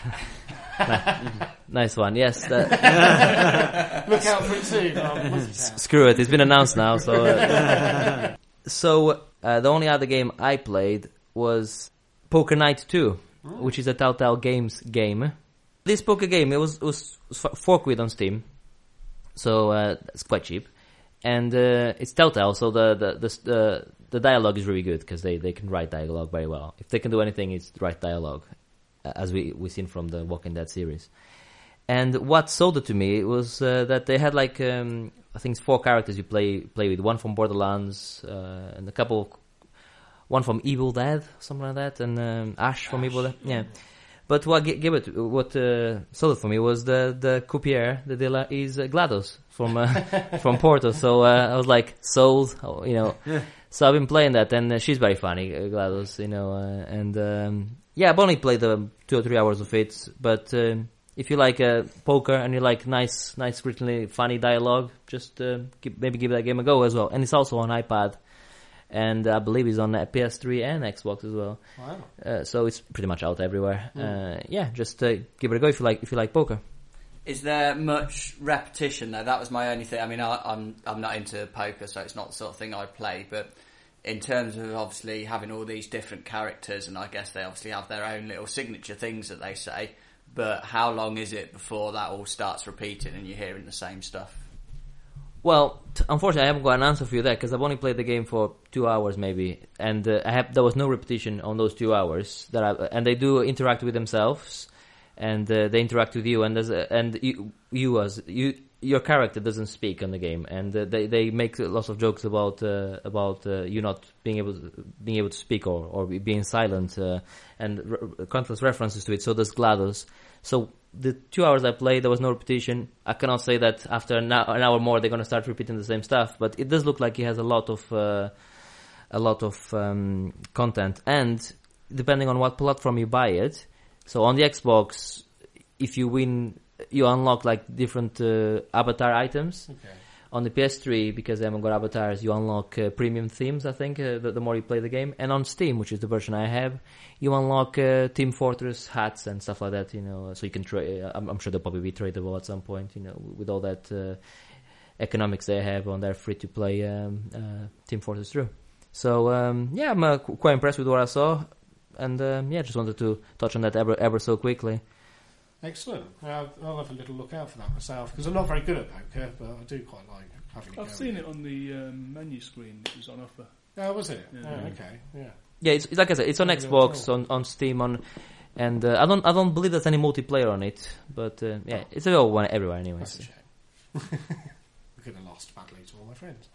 B: nice one. Yes, that,
A: look out for it too. Multitask.
B: screw it. It's been announced now. So uh, so uh, the only other game I played was Poker Night Two, which is a Telltale Games game. This poker game it was it was f- four quid on Steam, so uh, it's quite cheap, and uh, it's Telltale, so the the the the, the dialogue is really good because they, they can write dialogue very well. If they can do anything, it's write dialogue, as we we seen from the Walking Dead series. And what sold it to me was uh, that they had like um, I think it's four characters you play play with. One from Borderlands uh, and a couple, of, one from Evil Dead, something like that, and um, Ash from Evil Dead. Yeah. But what give it what uh, sold it for me was the the coupier, the dealer is uh, Glados from uh, from Portal. So uh, I was like sold, you know. So I've been playing that, and uh, she's very funny, uh, Glados, you know. Uh, and um, yeah, I've only played uh, two or three hours of it, but um, if you like uh, poker and you like nice, nice, writtenly funny dialogue, just uh, give, maybe give that game a go as well. And it's also on iPad, and I believe it's on uh, PS3 and Xbox as well.
A: Wow.
B: Uh, so it's pretty much out everywhere. Uh, yeah, just uh, give it a go if you like if you like poker.
C: Is there much repetition though? That was my only thing. I mean, I, I'm I'm not into poker, so it's not the sort of thing I play. But in terms of obviously having all these different characters, and I guess they obviously have their own little signature things that they say. But how long is it before that all starts repeating and you're hearing the same stuff?
B: Well, t- unfortunately, I haven't got an answer for you there because I've only played the game for two hours, maybe, and uh, have there was no repetition on those two hours. That I, and they do interact with themselves, and uh, they interact with you, and there's a, and you, you as you your character doesn't speak on the game, and uh, they they make lots of jokes about uh, about uh, you not being able to, being able to speak or or being silent, uh, and re- countless references to it. So does Glados. So the two hours I played, there was no repetition. I cannot say that after an hour, an hour more they're going to start repeating the same stuff, but it does look like he has a lot of uh, a lot of um, content, and depending on what platform you buy it. So on the Xbox, if you win, you unlock like different uh, avatar items.
A: Okay.
B: On the PS3, because they haven't got avatars, you unlock uh, premium themes. I think uh, the, the more you play the game, and on Steam, which is the version I have, you unlock uh, Team Fortress hats and stuff like that. You know, so you can trade. I'm, I'm sure they'll probably be tradable at some point. You know, with all that uh, economics they have on their free to play um, uh, Team Fortress 2. So um, yeah, I'm uh, quite impressed with what I saw, and um, yeah, just wanted to touch on that ever ever so quickly.
A: Excellent. I'll, I'll have a little look out for that myself because I'm not very good at poker, but I do quite like having.
F: I've
A: go
F: seen it on the um, menu screen. It was on offer.
A: Oh, was it?
F: Yeah.
A: Oh, okay. Yeah.
B: Yeah, it's, it's like I said, it's on
A: Yeah,
B: Xbox, on, on Steam, on, and uh, I don't I don't believe there's any multiplayer on it, but uh, yeah, it's available one- everywhere anyway.
A: That's a
B: so.
A: shame. we could have lost badly to all my friends.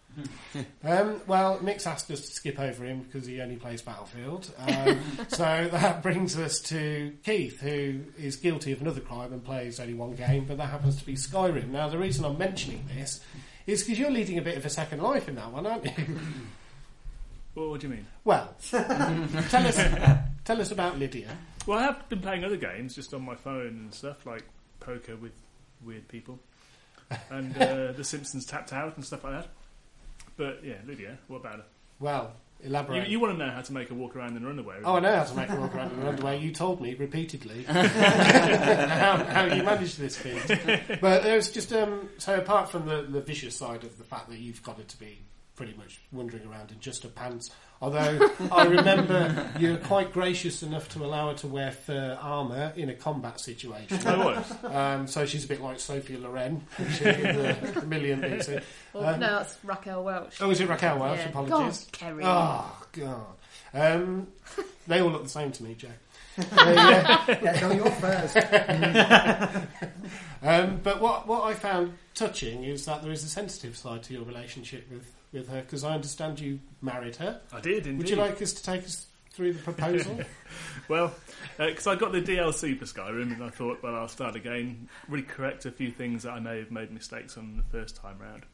A: Um, well, Mick's asked us to skip over him because he only plays Battlefield. Um, so that brings us to Keith, who is guilty of another crime and plays only one game, but that happens to be Skyrim. Now, the reason I'm mentioning this is because you're leading a bit of a second life in that one, aren't you?
F: Well, what do you mean?
A: well, tell us, tell us about Lydia.
F: Well, I have been playing other games just on my phone and stuff, like poker with weird people, and uh, The Simpsons Tapped Out and stuff like that. But yeah, Lydia, what about her?
A: Well,
F: You,
A: elaborate.
F: you want to know how to make a walk around in her underwear?
A: Oh, I know how to make a walk around in her underwear. You told me repeatedly how, how you managed this feat. But there's just um, so apart from the, the vicious side of the fact that you've got it to be pretty much wandering around in just her pants. Although I remember you were quite gracious enough to allow her to wear fur armour in a combat situation.
F: I was.
A: Um, so she's a bit like Sophia Loren, she, the, the million BC.
D: Well,
A: Uh,
D: no, that's Raquel Welch.
A: Oh, is it Raquel Welch?
D: Yeah.
A: Apologies.
D: God, Kerry.
A: Oh God! Um, they all look the same to me, Jack. They, uh,
G: Yeah, no, you're first.
A: um, but what what I found touching is that there is a sensitive side to your relationship with with her because I understand you married her.
F: I did indeed.
A: Would you like us to take us through the proposal?
F: Well, because I got the DLC for Skyrim, and I thought, well, I'll start again, really correct a few things that I may have made mistakes on the first time round.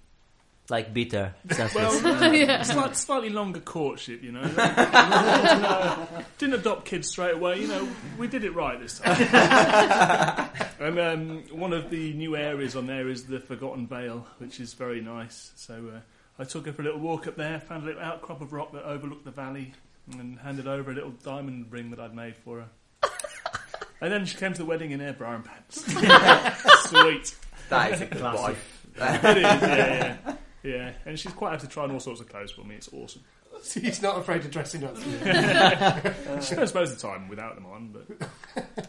B: Like bitter, senseless.
F: Well,
D: Yeah.
F: slight, slightly longer courtship, you know. didn't, uh, didn't adopt kids straight away, you know. We did it right this time. and um, one of the new areas on there is the Forgotten Vale, which is very nice. So uh, I took her for a little walk up there, found a little outcrop of rock that overlooked the valley, and handed over a little diamond ring that I'd made for her. And then she came to the wedding in her bra and pants. Sweet.
C: That is a good
E: Classic.
C: wife.
F: It is, yeah, yeah. Yeah, and she's quite happy to try on all sorts of clothes for me. It's awesome.
A: He's not afraid of dressing up.
F: She spends most of the time without them on, but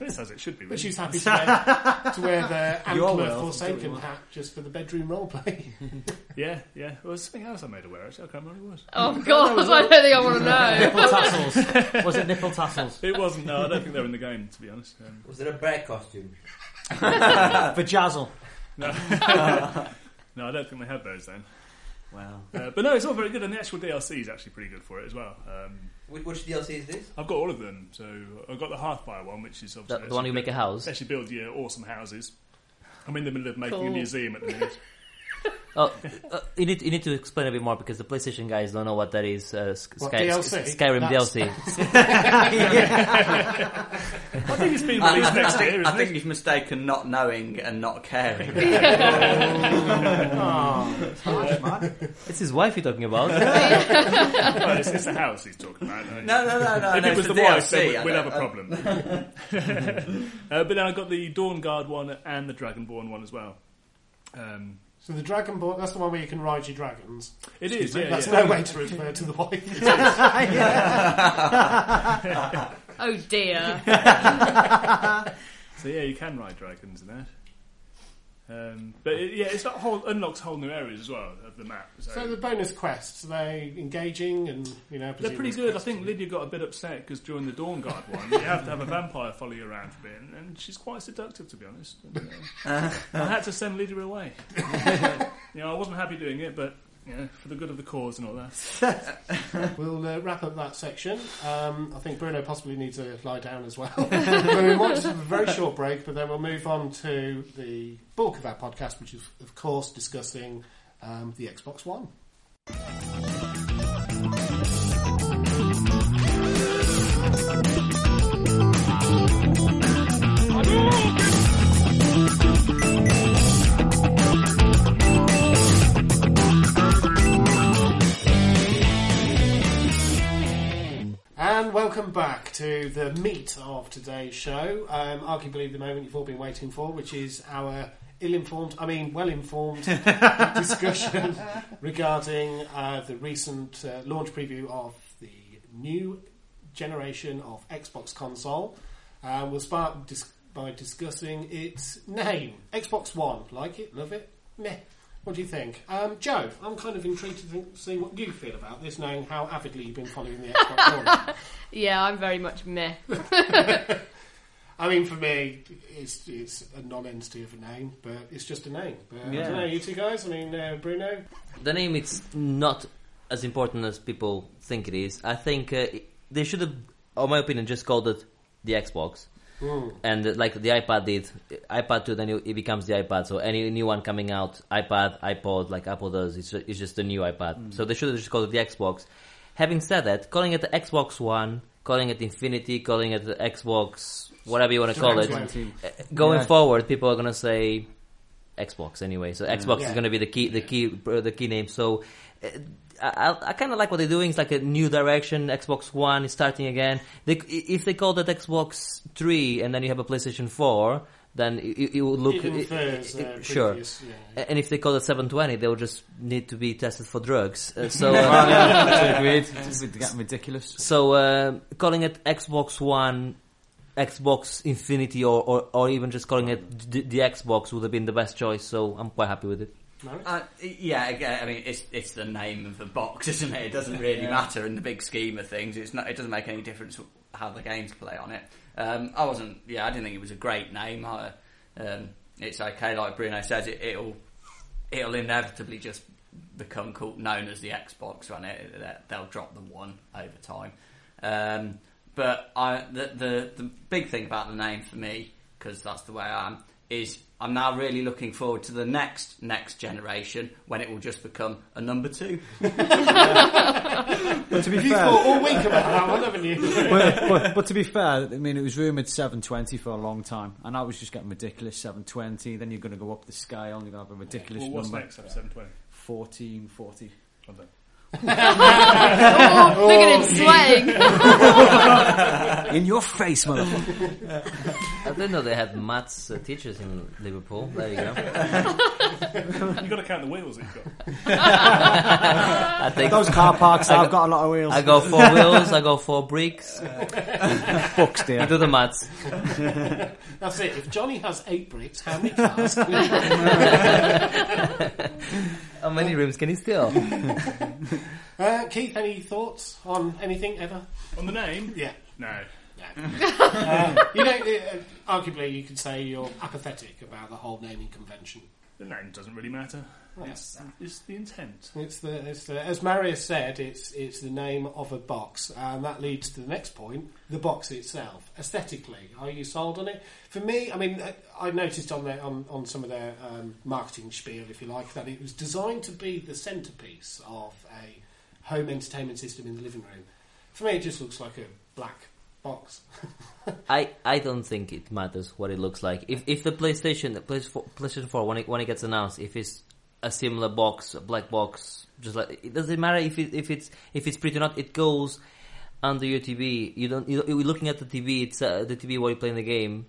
F: it's as it should be.
A: But
F: Really.
A: she's happy to wear, to wear the
E: Your
A: antler
E: world,
A: Forsaken
E: do what you want.
A: hat just for the bedroom roleplay.
F: Yeah, yeah. There was something else I made her wear. Actually, I can't remember what it was.
D: Oh God, I don't think I want to know.
E: Nipple tassels. Was it nipple tassels?
F: It wasn't. No, I don't think they're in the game. To be honest. Um,
H: Was it a bear costume?
E: Vajazzle.
F: no, no, I don't think they had those then.
H: Wow.
F: Uh, but no, it's all very good, and the actual DLC is actually pretty good for it as well. Um,
H: Which, which DLC is this?
F: I've got all of them. So I've got the Hearthfire one, which is
B: the,
F: obviously
B: the one you make a house.
F: actually build your awesome houses. I'm in the middle of making a
D: Cool.
F: museum at the minute.
B: Oh, uh, you need you need to explain a bit more because the PlayStation guys don't know what that is. Uh, Sk-
A: What,
B: Sky-
A: DLC?
B: Skyrim
A: That's-
B: DLC.
F: I think it's being
C: I,
F: released
C: I
F: next
C: think,
F: year,
C: I
F: isn't
C: think
F: it?
C: you've mistaken not knowing and not caring.
E: Oh, it's harsh.
B: It's his wife you're talking about.
F: Well, it's, it's the house he's talking about. no?
C: No, no, no, no.
F: if
C: no,
F: it was
C: it's
F: the wife, then we'd have a problem. uh, but then I got the Dawnguard one and the Dragonborn one as well. Um,
A: so the dragon Dragonborn, that's the one where you can ride your dragons.
F: it is, yeah,
A: that's
F: yeah.
A: no way to refer to the wife.
D: Oh dear.
F: So yeah, you can ride dragons in that. Um, but it, yeah, it's got whole, unlocks whole new areas as well of the map. So,
A: So the bonus quests, are they engaging and, you know,
F: they're pretty good. I think Lydia got a bit upset because during the Dawnguard one, you have to have a vampire follow you around for a bit, and, and she's quite seductive, to be honest. And, uh, I had to send Lydia away. you know, I wasn't happy doing it, but know, for the good of the cause and all that.
A: We'll uh, wrap up that section. Um, I think Bruno possibly needs to lie down as well. We might just have a very short break, but then we'll move on to the bulk of our podcast, which is, of course, discussing um, the Xbox One. And welcome back to the meat of today's show. Um, arguably the moment you've all been waiting for, which is our ill-informed, I mean well-informed discussion regarding uh, the recent uh, launch preview of the new generation of Xbox console. Uh, we'll start dis- by discussing its name, Xbox One. Like it, love it, meh. What do you think, um, Joe? I'm kind of intrigued to think, see what you feel about this, knowing how avidly you've been following the Xbox One.
D: Yeah, I'm very much meh.
A: I mean, for me, it's it's a non-entity of a name, but it's just a name. But, I
E: Yeah.
A: don't know, you two guys. I mean, uh, Bruno.
B: The name it's not as important as people think it is. I think uh, they should have, in my opinion, just called it the Xbox.
A: Mm.
B: And uh, like the iPad did, iPad 2, then it becomes the iPad. So any new one coming out, iPad, iPod, like Apple does, it's, it's just a new iPad. So they should have just called it the Xbox. Having said that, calling it the Xbox One, calling it Infinity, calling it the Xbox, whatever you want to call it, uh, going
E: Yeah.
B: forward, people are gonna say Xbox anyway. So Xbox
A: Yeah.
B: is gonna be the key, the key, the key name. So uh, I, I, I kind of like what they're doing. It's like a new direction. Xbox One is starting again. They, if they call that Xbox Three and then you have a PlayStation Four, then it, it would look
A: it
B: it-
A: infers,
B: it-
A: uh,
B: sure.
A: previous, yeah.
B: And if they call it 720, they will just need to be tested for drugs. Uh, so,
E: Well,
B: uh,
E: yeah, agreed. It's ridiculous.
B: so uh, calling it Xbox One, Xbox Infinity, or, or, or even just calling it the, the Xbox would have been the best choice. So I'm quite happy with it.
A: No?
C: Uh, yeah, again, I mean, it's it's the name of the box, isn't it? It doesn't really matter in the big scheme of things. It's not. It doesn't make any difference how the games play on it. Um, I wasn't. Yeah, I didn't think it was a great name. I, um, it's okay, like Bruno says. It, it'll it'll inevitably just become called known as the Xbox, won't it? They- They'll drop the one over time. Um, but I, the, the the big thing about the name for me, because that's the way I am, is I'm now really looking forward to the next next generation when it will just become a number two.
E: But to be
A: You've
E: fair,
A: thought all week about that one, haven't you?
E: but, but, but to be fair, I mean, it was rumoured 720 for a long time, and I was just getting ridiculous 720. Then you're going to go up the scale, and you're going to have a ridiculous
F: Well, what's
E: number.
F: next? Up 720.
E: 14, 40.
F: Well done.
D: Oh, look at him sweating.
E: In your face, motherfucker.
B: I didn't know they had maths uh, teachers in Liverpool. There you go.
F: You've got to count the wheels that you've got.
B: I take
E: Those car parks, I've got a lot of wheels.
B: I go four wheels. I go four bricks.
E: Fucks,
B: You
E: dear.
B: do the maths.
A: That's it. If Johnny has eight bricks, how many cars? can he
B: How many rooms can he steal?
A: uh, Keith, any thoughts on anything ever?
F: On the name?
A: Yeah.
F: No.
A: Uh, you know, uh, arguably, you could say you're apathetic about the whole naming convention.
F: The name doesn't really matter.
A: Right.
F: It's, it's the intent.
A: It's the, it's the, as Marius said, it's it's the name of a box, and that leads to the next point: the box itself. Aesthetically, are you sold on it? For me, I mean, uh, I noticed on their, on on some of their um, marketing spiel, if you like, that it was designed to be the centerpiece of a home entertainment system in the living room. For me, it just looks like a black box.
B: I, I don't think it matters what it looks like. If if the PlayStation the PS4 PlayStation 4 when it when it gets announced, if it's a similar box, a black box, just like it doesn't matter if it, if it's if it's pretty or not. It goes under your TV. You don't. You, you're looking at the TV. It's uh, the TV while you're playing the game.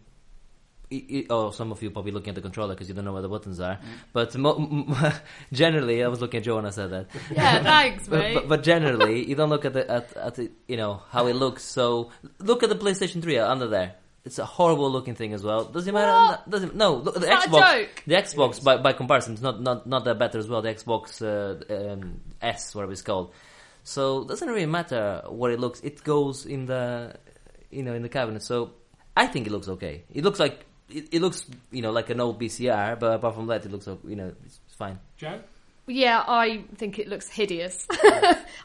B: It, it, oh, some of you probably looking at the controller because you don't know where the buttons are. But mo- m- generally, I was looking at Joe when I said that.
D: Yeah, thanks,
B: But,
D: mate.
B: but, but generally, you don't look at the at, at the, you know how it looks. So look at the PlayStation Three under there. it's a horrible looking thing as well. Doesn't matter.
D: What?
B: Doesn't no. The, the
D: Is a
B: Xbox.
D: joke?
B: The Xbox by, by comparison is not, not not that better as well. The Xbox uh, um, S, whatever it's called. So it doesn't really matter what it looks. It goes in the you know in the cabinet. So I think it looks okay. It looks like it, it looks you know like an old VCR, but apart from that, it looks you know it's fine.
A: Joe?
D: Yeah, I think it looks hideous.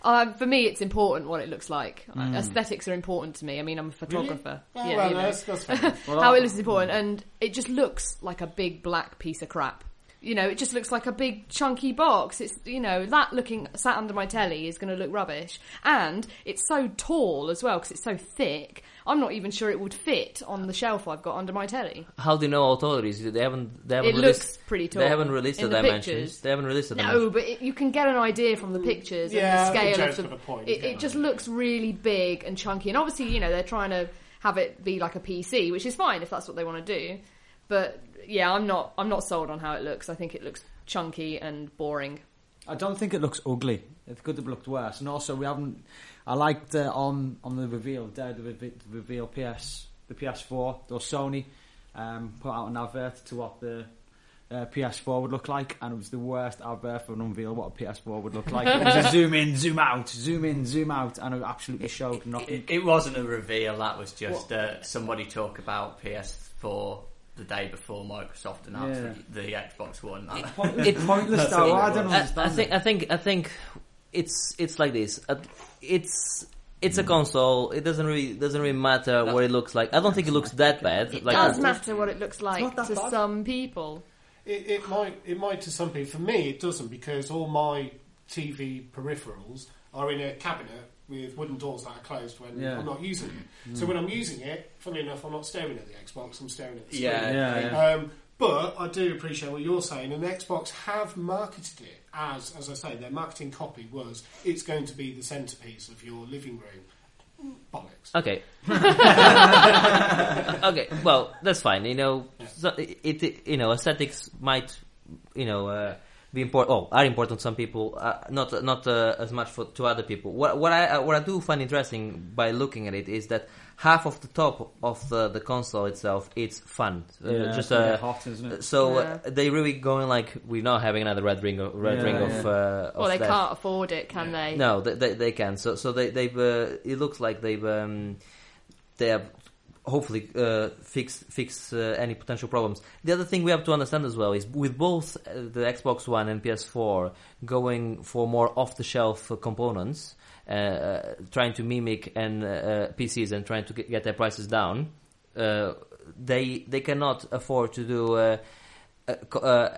D: um, for me, it's important what it looks like. Uh, Aesthetics are important to me. I mean, I'm a photographer.
A: Oh,
D: Yeah,
A: well,
D: you know.
A: that's, that's fine.
D: How it looks is important, and it just looks like a big black piece of crap. You know, it just looks like a big chunky box. It's you know that looking sat under my telly is going to look rubbish, and it's so tall as well because it's so thick. I'm not even sure it would fit on the shelf I've got under my telly.
B: How do you know how tall it is? They haven't. They haven't
D: It
B: released,
D: looks pretty tall.
B: They haven't released
D: in
B: the,
D: the
B: dimensions.
D: pictures.
B: They haven't released the
D: No,
B: dimensions.
D: but it, you can get an idea from the pictures
A: Yeah,
D: and the scale of the.
A: got a point,
D: It, it just looks really big and chunky, and obviously, you know, they're trying to have it be like a PC, which is fine if that's what they want to do. But yeah, I'm not. I'm not sold on how it looks. I think it looks chunky and boring.
E: I don't think it looks ugly. It could have looked worse. And also, we haven't. I liked uh, on on the reveal, there the, reve- the reveal PS, the PS4, or Sony, um, put out an advert to what the uh, PS4 would look like, and it was the worst advert for an unveil what a PS4 would look like. It was a zoom in, zoom out, zoom in, zoom out, and it absolutely showed nothing.
C: It, it wasn't a reveal. That was just uh, somebody talk about PS4 the day before Microsoft announced
E: Yeah.
C: the, the Xbox One. That-
E: It's pointless
C: That's
E: though.
C: all it
E: I don't
C: was.
B: I,
E: understand.
B: I think
E: it.
B: I think I think it's it's like this. Uh, It's it's a console. It doesn't really doesn't really matter what it looks like. I don't think it looks that bad.
D: It
B: like
D: does matter what it looks like
E: not that
D: to
E: bad.
D: some people.
A: It, it might it might to some people. For me, it doesn't because all my TV peripherals are in a cabinet with wooden doors that are closed when
E: Yeah.
A: I'm not using it. So when I'm using it, funny enough, I'm not staring at the Xbox. I'm staring at the screen.
C: Yeah.
E: Yeah, yeah.
A: Um, but I do appreciate what you're saying, and the Xbox have marketed it as, as I say, their marketing copy was it's going to be the centerpiece of your living room. Bollocks.
B: Okay. okay. Well, that's fine. You know, so it, it you know aesthetics might you know uh, be important. Oh, are important to some people. Uh, not not uh, as much for to other people. What what I uh, what I do find interesting by looking at it is that half of the top of the, the console itself it's fun. Uh,
E: Yeah,
B: just
E: it's a
B: uh,
E: hot, isn't it?
B: So uh,
D: Yeah.
B: they really going like we're not having another red ring of red
E: Yeah,
B: ring of.
E: yeah.
B: Uh,
D: Well,
B: of
D: they
B: death.
D: can't afford it, can they?
B: No, they, they, they can. So so they they've uh, it looks like they've um, they have hopefully uh, fixed fixed uh, any potential problems. The other thing we have to understand as well is with both uh, the Xbox One and PS4 going for more off the shelf uh, components. Uh, uh, trying to mimic and PCs and trying to get, their prices down, they they cannot afford to do uh,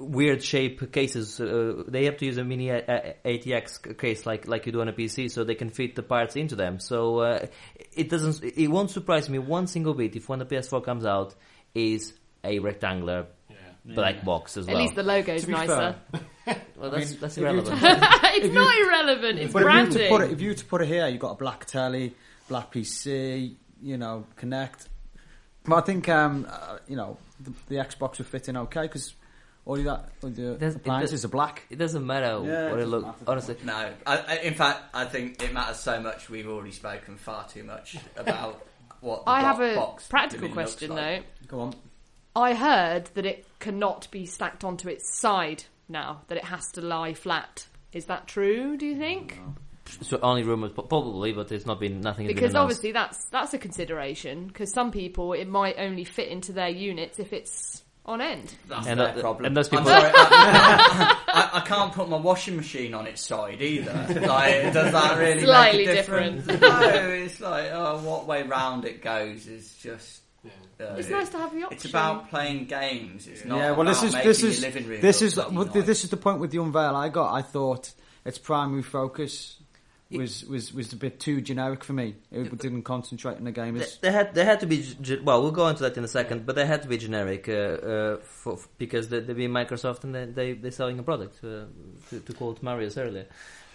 B: weird shape cases. Uh, they have to use a mini uh, uh, ATX case like like you do on a PC, so they can fit the parts into them. So uh, it doesn't. It won't surprise me one single bit if when the PS4 comes out is a rectangular
A: Yeah.
B: black box as well.
D: At least the logo
E: is be
D: nicer.
B: well,
E: I
B: that's,
E: mean,
B: that's
E: if you
B: irrelevant.
D: it's not
E: you-
D: irrelevant. It's
E: But if you, to put it, if you to put it here, you've got a black telly, black PC, you know, Kinect. But I think, um, uh, you know, the, the Xbox would fit in okay because all of that, all the
B: There's- it
E: appliances are black.
B: It doesn't matter
E: Yeah,
B: what
E: it
B: it looks.
E: doesn't.
B: Honestly,
C: No, I, I, in fact, I think it matters so much. We've already spoken far too much about what. The
D: I have a
C: box
D: practical question
C: like.
D: though.
E: Go on.
D: I heard that it cannot be stacked onto its side now; that it has to lie flat. Is that true? Do you think?
B: so only rumors, po- probably, but it's not been nothing. has been
D: Because obviously that's that's a consideration. Because some people it might only fit into their units if it's on end.
C: That's
B: And
C: their
B: that-
C: problem.
B: and those
C: I'm
B: people-
C: sorry, I, I, I can't put my washing machine on its side either. Like, does that really
D: Slightly
C: make a difference? no, it's like oh, what way round it goes is just. Uh,
D: it's nice to have the option.
C: It's about playing games. It's not.
E: yeah, well, this is this
C: your
E: is
C: living room
E: this is
C: bloody
E: well,
C: nice.
E: this is the point with the unveil I got. I thought its primary focus was was was a bit too generic for me. It didn't concentrate on the
B: They,
E: gamers.
B: they had they had to be ge- ge- well. We'll go into that in a second, but they had to be generic uh, uh, for, f- because they, they being Microsoft and they they they're selling a product. Uh, to, to quote Marius earlier,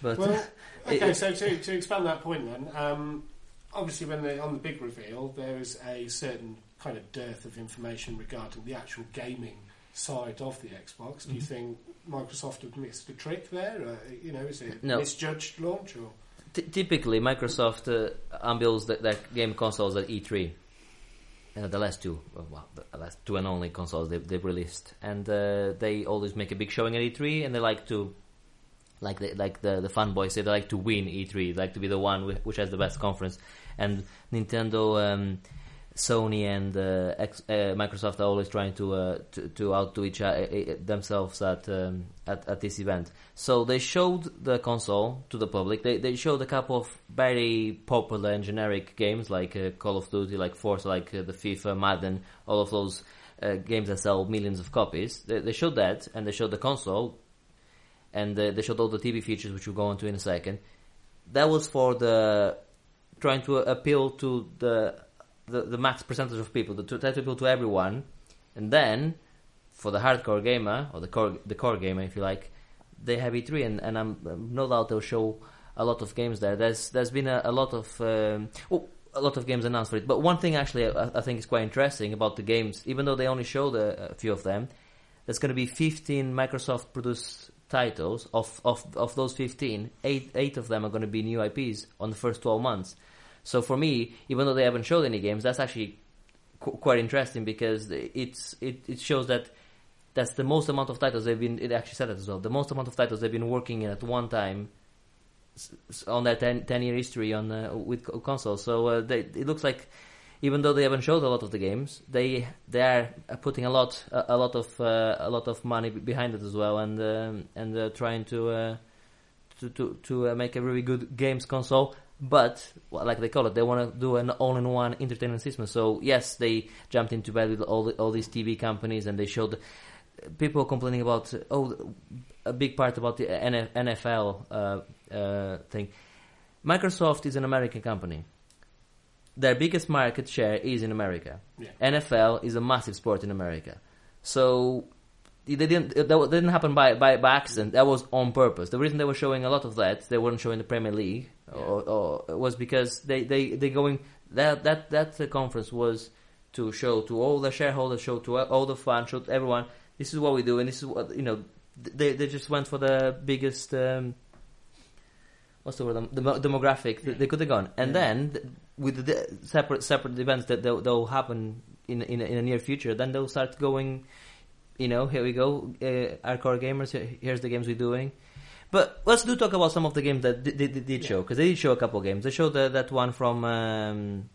B: but
A: Well, okay,
B: it-
A: so to, to expand that point then, um, obviously when they on the big reveal, there is a certain kind of dearth of information regarding the actual gaming side of the Xbox. Do you
B: Mm-hmm.
A: think Microsoft have missed a trick there? Uh, you know, is it
B: No.
A: misjudged launch or?
B: T- typically Microsoft uh, unveils the, their game consoles at E3. uh, the last two, uh, well, the last two and only consoles they've, they've released, and uh, they always make a big showing at E3, and they like to, like the, like the the fanboys say, they like to win E3, they like to be the one whi- which has the best conference, and Nintendo. Um, Sony and uh, X, uh, Microsoft are always trying to uh, to, to outdo each uh, themselves at, um, at at this event. So they showed the console to the public. They they showed a couple of very popular and generic games like uh, Call of Duty, like Forza, like uh, the FIFA, Madden, all of those games that sell millions of copies. They, they showed that, and they showed the console, and they showed all the TV features, which we'll go into in a second. That was for the trying to appeal to the the, the max percentage of people, to try to to everyone, and then for the hardcore gamer or the core the core gamer, if you like, they have E3, and, and I'm um, no doubt they'll show a lot of games there. There's there's been a, a lot of um, oh, a lot of games announced for it, but one thing actually I, I think is quite interesting about the games, even though they only showed a, a few of them, there's going to be 15 Microsoft produced titles. Of, of of those 15, eight eight of them are going to be new IPs on the first 12 months. So for me, even though they haven't showed any games, that's actually qu- quite interesting because it's it, it shows that that's the most amount of titles they've been. It actually said it as well. The most amount of titles they've been working in at one time on their 10, 10 year history on uh, with co- consoles. So uh, they, it looks like even though they haven't showed a lot of the games, they they are uh, putting a lot a, a lot of uh, a lot of money behind it as well, and um, and uh, trying to uh, to to to uh, make a really good games console. But well, like they call it, they want to do an all-in-one entertainment system. So yes, they jumped into bed with all the, all these TV companies, and they showed people complaining about oh a big part about the NFL uh, uh, thing. Microsoft is an American company. Their biggest market share is in America.
A: Yeah.
B: NFL is a massive sport in America. So they didn't that didn't happen by, by, by accident. That was on purpose. The reason they were showing a lot of that, they weren't showing the Premier League, or, or was because they they they going that that that conference was to show to all the shareholders, show to all the fans, show to everyone. This is what we do, and this is what you know. They they just went for the biggest. Um, what's the word? The demographic that they could have gone, and
E: Yeah.
B: then th- with the separate separate events that they'll, they'll happen in in in the near future, then they'll start going. You know, here we go, uh, our core gamers. Here's the games we're doing. But let's do talk about some of the games that they, they, did show because they did show a couple of games. They showed the, that one from um,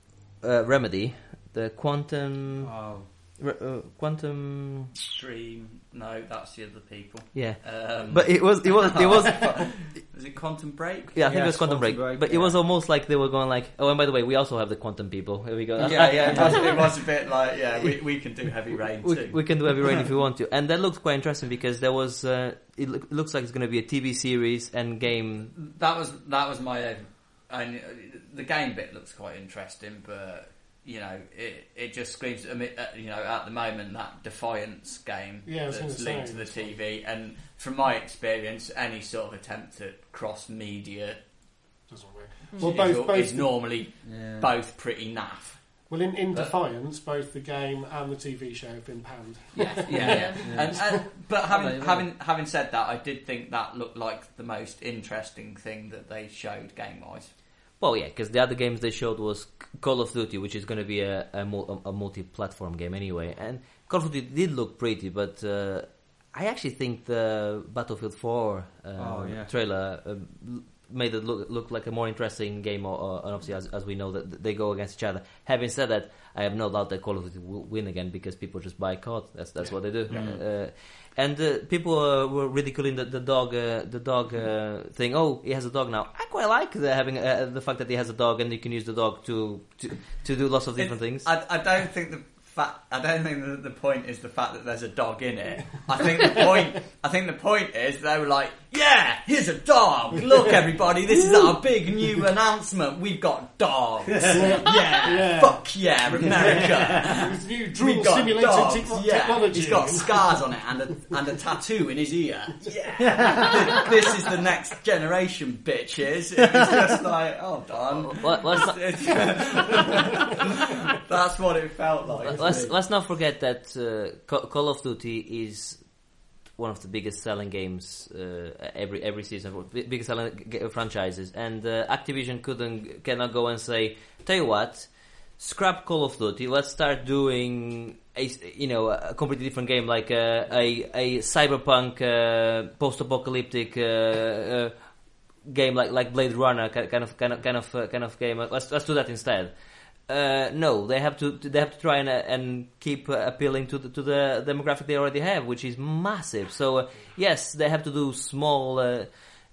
B: uh, Remedy, the Quantum,
E: Oh,
B: uh, Quantum,
C: Stream. No, that's the other people.
B: yeah.
C: Um,
B: But it was it was it was
C: is it Quantum Break?
B: yeah I think it was Quantum
E: Quantum
B: Break,
E: Break,
B: but it was almost like they were going like oh and by the way we also have the Quantum people here we go
C: yeah, yeah. It was, it was a bit like yeah. We, we can do Heavy Rain
B: we,
C: too.
B: we can do heavy rain if we want to and that looked quite interesting because there was uh, it look, looks like it's going to be a TV series and game
C: That was that was my own. And the game bit looks quite interesting, but you know, it it just screams. I mean, uh, you know, at the moment that Defiance game
A: Yeah,
C: that's linked
A: say,
C: to the
A: it's like-
C: TV, and from my experience, any sort of attempt at cross media
A: Doesn't work. Well,
C: is,
A: both, both
C: is normally
E: yeah.
C: both pretty naff.
A: well in, in
C: But-
A: Defiance, both the game and the TV show have been panned.
C: Yeah, yeah,
D: Yeah.
C: yeah. And, and, but having
E: Really, really.
C: having having said that, I did think that looked like the most interesting thing that they showed game wise.
B: Well, yeah, because the other games they showed was Call of Duty, which is going to be a, a, a multi-platform game anyway. And Call of Duty did look pretty, but uh, I actually think the Battlefield 4 uh,
E: Oh, yeah.
B: trailer uh, made it look look like a more interesting game. Or, or, and obviously, as, as we know, that they go against each other. Having said that, I have no doubt that Call of Duty will win again because people just buy COD. That's that's
A: Yeah.
B: what they do.
E: Mhm.
B: Uh, and uh, people uh, were ridiculing the, the dog, uh, the dog uh, thing. Oh, he has a dog now. I quite like the, having uh, the fact that he has a dog and you can use the dog to to, to do lots of different things.
C: I, I don't think the fact. I don't think the, the point is the fact that there's a dog in it. I think the point. I think the point is they were like, "Yeah, here's a dog. Look, everybody, this is our big new announcement. We've got dogs. Yeah,
A: Yeah.
C: fuck yeah, America."
A: With new
C: We've got
A: simulated
C: dogs,
A: te-
C: yeah.
A: technology.
C: He's got scars on it and a, and a tattoo in his ear. Yeah. this is the next generation, bitches. It was just like, oh, darn.
B: Well, let's not,
C: That's what it felt like.
B: Let's let's not forget that uh, Call of Duty is one of the biggest selling games uh, every every season, biggest selling g- franchises, and uh, Activision couldn't cannot go and say, tell you what. scrap Call of Duty. Let's start doing a you know a completely different game like uh, a a cyberpunk uh, post-apocalyptic uh, uh, game like like Blade Runner kind of kind of kind of uh, kind of game. Let's let's do that instead. Uh, no, they have to they have to try and uh, and keep uh, appealing to the to the demographic they already have, which is massive. So uh, yes, they have to do small uh,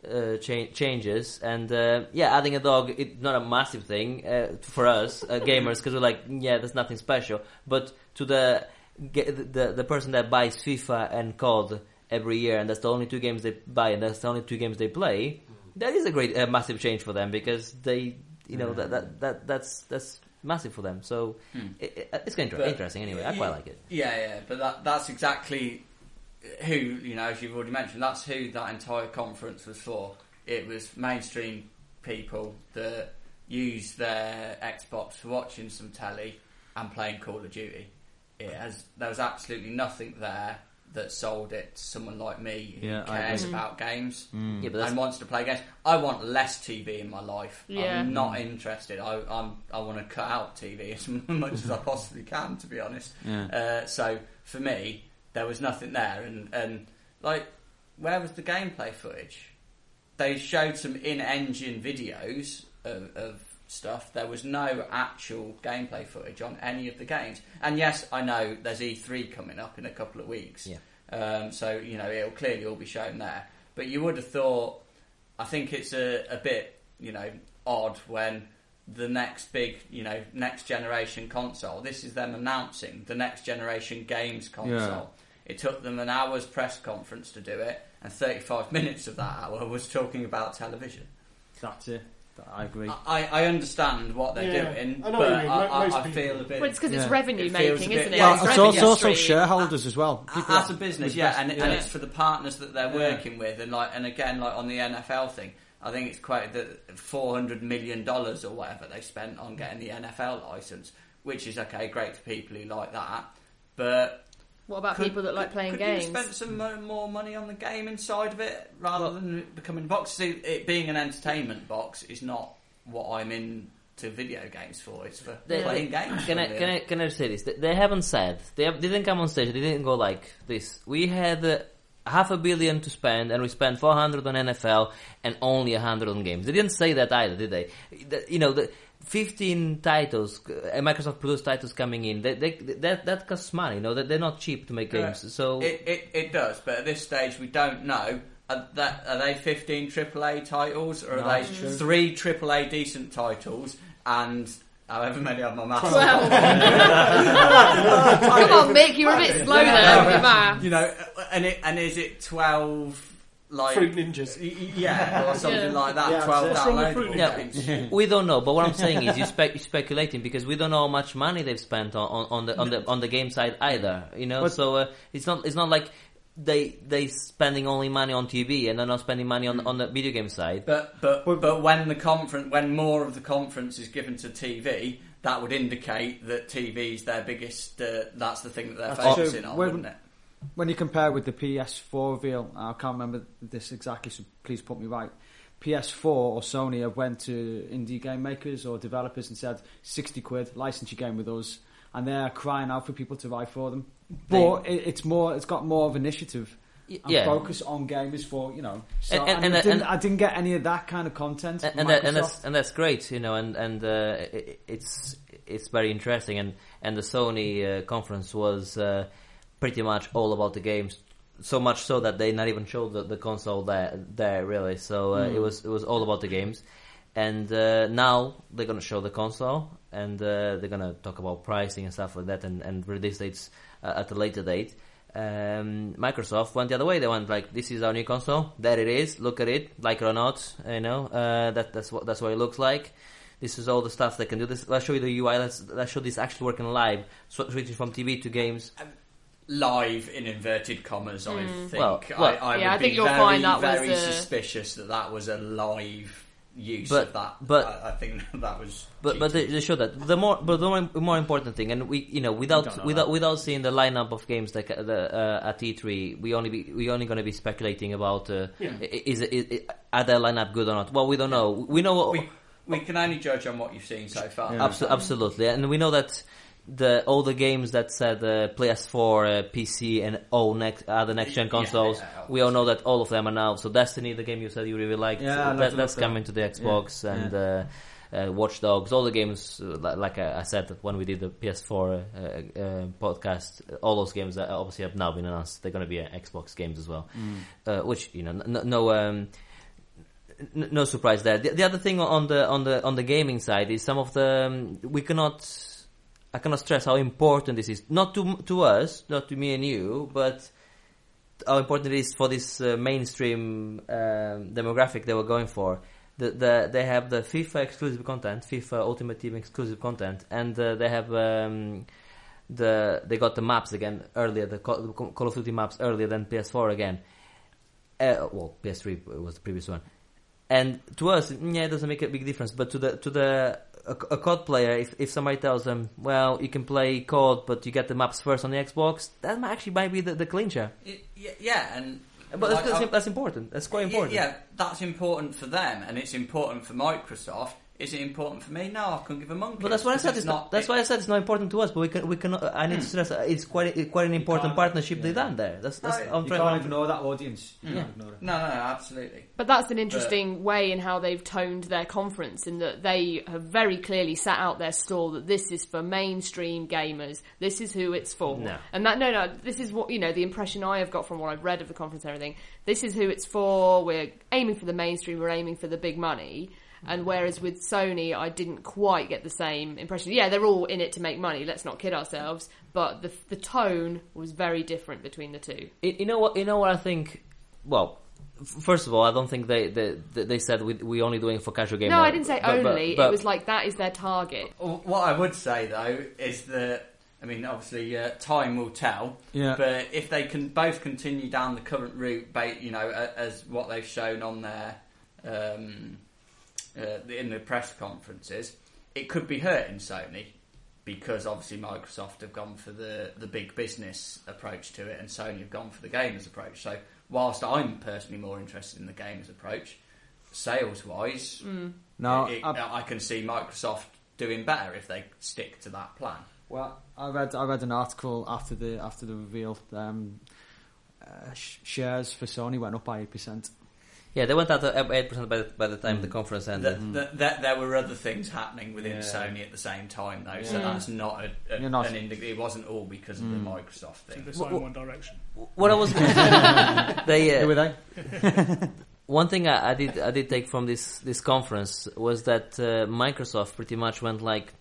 B: uh, cha- changes, and uh, yeah, adding a dog it's not a massive thing uh, for us uh, gamers because we're like, yeah, there's nothing special. But to the the the person that buys FIFA and COD every year, and that's the only two games they buy, and that's the only two games they play, that is a great uh, massive change for them because they, you know, that, that that that's that's massive for them. So
C: Hmm.
B: it, it, it's inter-
C: But-
B: interesting anyway. I quite like it.
C: Yeah, yeah, but that that's exactly who you know, as you've already mentioned, that's who that entire conference was for. It was mainstream people that use their Xbox for watching some telly and playing Call of Duty. It has there was absolutely nothing there that sold it to someone like me who
E: Yeah,
C: cares about games
B: Yeah, but
C: and wants to play games. I want less TV in my life.
D: Yeah.
C: I'm not interested. I, I'm I want to cut out TV as much as I possibly can, to be honest.
E: Yeah.
C: Uh, so for me, there was nothing there, and and like, where was the gameplay footage? They showed some in-engine videos of, of stuff. There was no actual gameplay footage on any of the games. And yes, I know there's E3 coming up in a couple of weeks.
B: Yeah.
C: Um, so you know it'll clearly all be shown there. But you would have thought. I think it's a, a bit you know odd when the next big you know next generation console. This is them announcing the next generation games console.
E: Yeah.
C: It took them an hour's press conference to do it, and 35 minutes of that hour was talking about television.
E: That's it. I agree.
C: I, I understand what they're
A: Yeah,
C: doing,
A: I know
C: but
A: what you mean.
C: I,
A: Mo-
C: I,
A: most
C: I
A: people-
C: feel a bit.
D: Well, it's because
E: Yeah.
D: it's revenue
C: It feels
D: making,
C: bit-
D: isn't it?
C: yeah,
E: well,
D: It's
E: it's,
D: revenue
E: also, also
D: stream.
E: shareholders as well.
C: A-
E: People
C: as a
E: that-
C: business, yeah,
E: best-
C: and, and it's for the partners that they're
E: Yeah.
C: working with, and like, and again, like on the NFL thing, I think it's quite the four hundred million dollars or whatever they spent on getting the NFL license, which is okay, great for people who like that, but
D: What about
C: could-
D: people that like
C: could-
D: playing
C: could
D: games?
C: You spend some mo- more money on the gaming side of it rather than it becoming box. See, it being an entertainment box is not what I'm into video games for. It's for
B: They-
C: playing
B: they-
C: games.
B: Can I, can I can I say this? They, they haven't said they have, didn't come on stage. They didn't go like this. We had uh, half a billion to spend, and we spent four hundred on NFL and only a hundred on games. They didn't say that either, did they? The- you know, the fifteen titles, uh, Microsoft produced titles coming in. They, they, that that costs money. You know, they're not cheap to make games.
C: Correct.
B: So
C: It, it, it does, but at this stage we don't know. Are, that, are they 15 AAA titles, or are
E: No,
C: they
E: it's true.
C: three AAA decent titles and however many of my maths?
D: Well, come on, Mick, you were a bit slow there with your math.
C: You know, and it, and is it 12 like
A: Fruit ninjas.
C: y- y- yeah, or something
D: Yeah.
C: like that?
E: Yeah,
C: 12.
F: What's wrong with
C: downloadable
F: Fruit
B: Yeah.
C: games.
B: we don't know, but what I'm saying is you're, spe- you're speculating because we don't know how much money they've spent on, on, on the on the on the game side either. You know,
E: But-
B: so uh, it's not it's not like they they spending only money on TV and they're not spending money on on the video game side.
C: But but but when the conference, when more of the conference is given to TV, that would indicate that TV is their biggest. Uh, that's the thing that they're
E: That's
C: focusing
E: true.
C: on,
E: When-
C: wouldn't it?
E: When you compare with the PS4 reveal, I can't remember this exactly, so please put me right. PS4 or Sony have went to indie game makers or developers and said, 60 quid, license your game with us. And they're crying out for people to buy for them. But it, it's more, it's got more of initiative and
B: yeah.
E: focus on gamers for, you know. So,
B: And- and-
E: and, I, didn't, I didn't get any of that kind of content.
B: and, and, that, and that's and that's great, you know, and and uh, it, it's it's very interesting, and and the Sony uh, conference was uh, pretty much all about the games, so much so that they not even showed the, the console there there really. So uh, it was it was all about the games, and uh, now they're gonna show the console, and uh, they're gonna talk about pricing and stuff like that, and and release dates uh, at a later date. Um, Microsoft went the other way. They went like, "This is our new console. There it is. Look at it, like it or not. You know, uh, that that's what that's what it looks like. This is all the stuff they can do. This. Let's show you the UI. Let's let's show this actually working live. Sw- switching from TV to games.
C: Live in inverted commas, I think.
B: Well, well-
C: I, I
D: Yeah,
C: would
D: I think
C: be
D: you'll
C: very,
D: find that was
C: very
D: a-
C: suspicious that that was a live use
B: But-
C: of that.
B: but-
C: I, I think that was.
B: But but they,
C: cheating.
B: they show that the more but the more, more important thing, and we you know
E: don't
B: without
E: know
B: without
E: that.
B: without seeing the lineup of games like uh, the uh, at E3, we only be we only going to be speculating about uh,
A: Yeah.
B: i- is, it- is, it- are their lineup good or not? Well, we don't know. We know
C: we, we can only judge on what you've seen so far.
E: Yeah.
B: Abso- absolutely, and we know that the all the games that said uh, PS4, uh, PC, and all next other next gen consoles,
C: yeah,
B: we all know that all of them are now. So Destiny, the game you said you really liked,
E: Yeah, I like
B: that,
E: to
B: that's
E: look
B: coming to the Xbox,
E: Yeah,
B: and Uh, uh, Watch Dogs, all the games. Uh, like I, I said when we did the PS4 uh, uh, podcast, all those games that obviously have now been announced, they're going to be uh, Xbox games as well. Uh, which you know, no. no um, N- no surprise there. The, the other thing on the on the on the gaming side is some of the um, we cannot. I cannot stress how important this is. Not to to us, not to me and you, but how important it is for this uh, mainstream um, demographic they were going for. The, the they have the FIFA exclusive content, FIFA Ultimate Team exclusive content, and uh, they have um, the they got the maps again earlier, the Call, Call of Duty maps earlier than PS4 again. Uh, well, PS3 was the previous one and to us, yeah, it doesn't make a big difference. But to the to the a, a COD player, if if somebody tells them, well, you can play COD, but you get the maps first on the Xbox, that might actually might be the, the clincher.
C: Y- y- yeah, and
B: But
C: like,
B: that's, that's important. That's quite important.
C: Yeah, that's important for them, and it's important for Microsoft. Is it important for me? No, I couldn't give a monkey.
B: But that's what I said.
C: It's
B: It's not. That's why I said it's not important to us. But we can. We can. I need to stress. uh, It's quite. It's quite an important
E: can't-
B: partnership they've done there. That's. that's
C: No,
B: I'm
E: You
B: trying
E: can't
B: to-
E: ignore that audience. You
C: Yeah.
E: can't ignore it.
C: No, no, no, absolutely.
D: But that's an interesting way in how they've toned their conference, in that they have very clearly set out their stall that this is for mainstream gamers. This is who it's for.
B: No.
D: And that no, no, this is what you know. The impression I have got from what I've read of the conference and everything. This is who it's for. We're aiming for the mainstream. We're aiming for the big money. And whereas with Sony, I didn't quite get the same impression. Yeah, they're all in it to make money. Let's not kid ourselves. But the the tone was very different between the two.
B: You you know what? You know what I think. Well, first of all, I don't think they they, they said we we only doing it for casual gamers.
D: No, I didn't say
B: But- but-
D: only.
B: but-
D: it was like that is their target.
C: What I would say though is that I mean, obviously, uh, time will tell.
E: Yeah.
C: But if they can both continue down the current route, you know, as what they've shown on their um, uh, in the press conferences, it could be hurting Sony because obviously Microsoft have gone for the the big business approach to it, and Sony have gone for the gamers approach. So, whilst I'm personally more interested in the gamers approach, sales wise,
E: No,
C: it,
E: I-
C: I can see Microsoft doing better if they stick to that plan.
E: Well, I read I read an article after the after the reveal. Um, uh, sh- shares for Sony went up by eight percent.
B: Yeah, they went out to eight percent by the, by the time the conference ended.
C: Th th th there were other things happening within
E: Yeah.
C: Sony at the same time, though, so
D: Yeah.
C: that's not a, a,
E: not-
C: an indi- It wasn't all because of the Microsoft
F: So
C: thing.
F: they sign
B: Wh- wh-
F: one direction.
B: What I was they uh,
E: Who were they?
B: One thing I, I did I did take from this this conference was that uh, Microsoft pretty much went like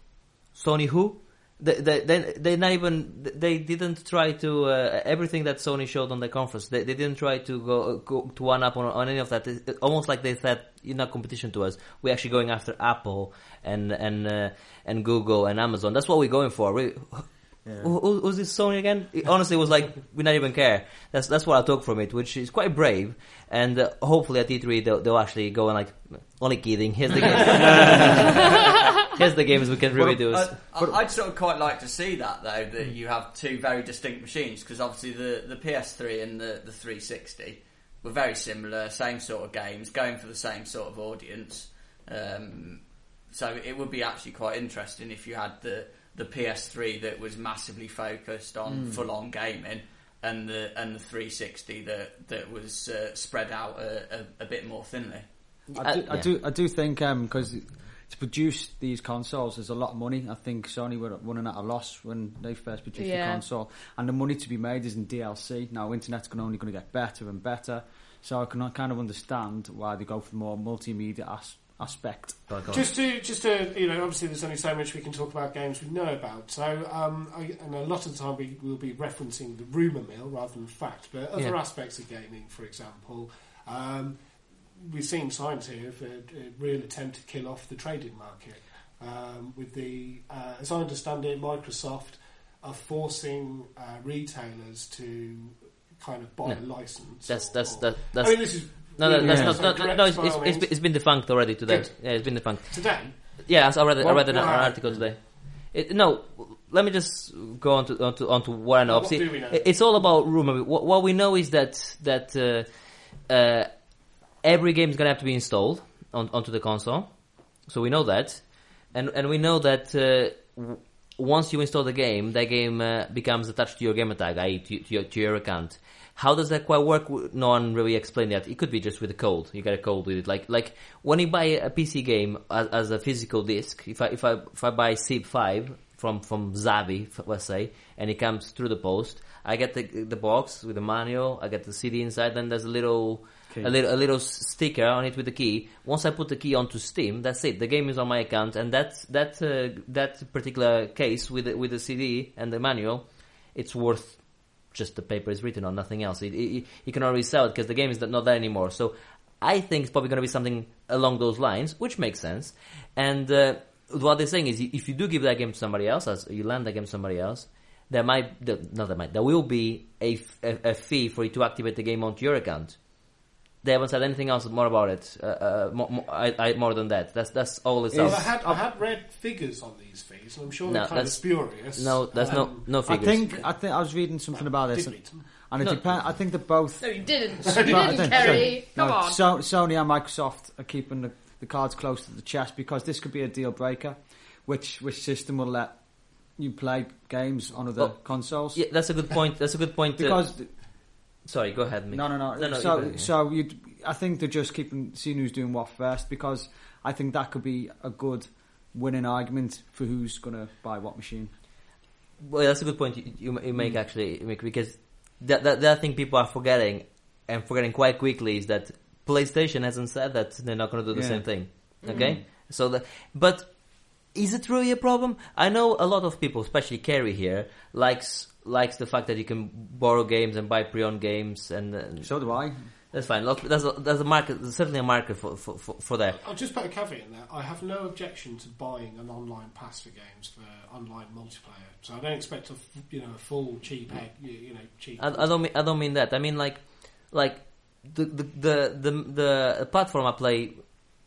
B: Sony who they they they, they not even they didn't try to uh, everything that Sony showed on the conference they, they didn't try to go, go to one up on, on any of that It- it- almost like they said you're not competition to us we're actually going after Apple and and uh, and Google and Amazon that's what we're going for we, who, who- who's this Sony again? Honestly it honestly, was like we not even care. That's that's what I took from it, which is quite brave. And uh, hopefully at E3 they'll, they'll actually go and like, only kidding. Here's the game. Here's the games we can really do.
C: I, I- I'd sort of quite like to see that though that you have two very distinct machines because obviously the, the PS3 and the, the 360 were very similar, same sort of games, going for the same sort of audience. Um, so it would be actually quite interesting if you had the the PS3 that was massively focused on full on gaming. And the and the 360 that that was uh, spread out a, a, a bit more thinly.
E: I do,
B: Uh,
E: I do, I do think because to produce these consoles there's a lot of money. I think Sony were running at a loss when they first produced
D: Yeah.
E: the console, and the money to be made is in DLC. Now, internet's going only going to get better and better, so I can kind of understand why they go for the more multimedia as- aspect.
A: Just to, just to, you know, obviously there's only so much we can talk about games we know about. So, um, I, and a lot of the time we will be referencing the rumour mill rather than fact, but other
B: Yeah.
A: aspects of gaming, for example, um, we've seen signs here of a, a real attempt to kill off the trading market. Um, with the, uh, as I understand it, Microsoft are forcing uh, retailers to kind of buy a license.
B: That's
A: or-
B: that's
A: or-
B: that, that's
A: I mean, this is
B: no, no, that's
E: Yeah.
B: not, no, no, it's, it's, it's, it's been defunct already today.
A: Good.
B: Yeah, it's been defunct.
A: today.
B: Yes, I read it, I read an,
A: Well,
B: an article today. It, no, let me just go on to on to, on to what I know.
A: What
B: Obviously,
A: do we know?
B: it's all about rumor. What, what we know is that that uh, uh, every game is gonna have to be installed on, onto the console. So we know that, and and we know that uh, once you install the game, that game uh, becomes attached to your gamer tag, i.e., to, to, your, to your account. How does that quite work? No one really explained that. It could be just with a code. You get a code with it, like like when you buy a PC game as, as a physical disc. If I if I if I buy Civ Five from from Zavvi, let's say, and it comes through the post, I get the the box with the manual. I get the CD inside. Then there's a little. A little a little sticker on it with the key. Once I put the key onto Steam, that's it. The game is on my account, and that that uh, that particular case with with the CD and the manual, it's worth just the paper is written on, nothing else. It, it, you can already sell it because the game is not there anymore. So I think it's probably going to be something along those lines, which makes sense. And uh, what they're saying is, if you do give that game to somebody else, as you land that game to somebody else, there might, not there might, there will be a a fee for you to activate the game onto your account. They haven't said anything else more about it, uh, uh, more, more, I, I, more than that. That's that's all it's
A: Well. I had I had read figures on these things, and I'm sure
B: No,
A: they're kind of spurious.
B: No, there's no
A: Um,
B: no
E: I
B: figures.
E: think I think I was reading something about this,
A: did
E: and, and it
B: No.
E: depends. I think that both
D: No, you didn't. You didn't,
E: think-
D: Kerry.
E: no,
D: Come on.
E: So, Sony and Microsoft are keeping the, the cards close to the chest because this could be a deal breaker. Which which system will let you play games on other
B: Well,
E: consoles?
B: Yeah, that's a good point. That's a good point.
E: Because
B: sorry, go ahead. Mick.
E: no, no, no.
B: No, no,
E: so
B: ahead.
E: so you, I think they're just keeping seeing who's doing what first because I think that could be a good winning argument for who's going to buy what machine.
B: Well, that's a good point you, you, you
E: Mm.
B: make actually, Mick, because that, that that thing people are forgetting and forgetting quite quickly is that PlayStation hasn't said that they're not going to do the
E: Yeah.
B: same thing. Okay, so the but is it really a problem? I know a lot of people, especially Kerry here, likes likes the fact that you can borrow games and buy pre-owned games, and, and
E: So do I.
B: that's fine. Look, There's a, there's a market, there's certainly a market for for, for, for that.
A: I'll just put a caveat in there. I have no objection to buying an online pass for games for online multiplayer. So I don't expect a f- you know a full cheap egg, you, you know cheap.
B: I, I don't mean I don't mean that. I mean like like the the the the, the platform I play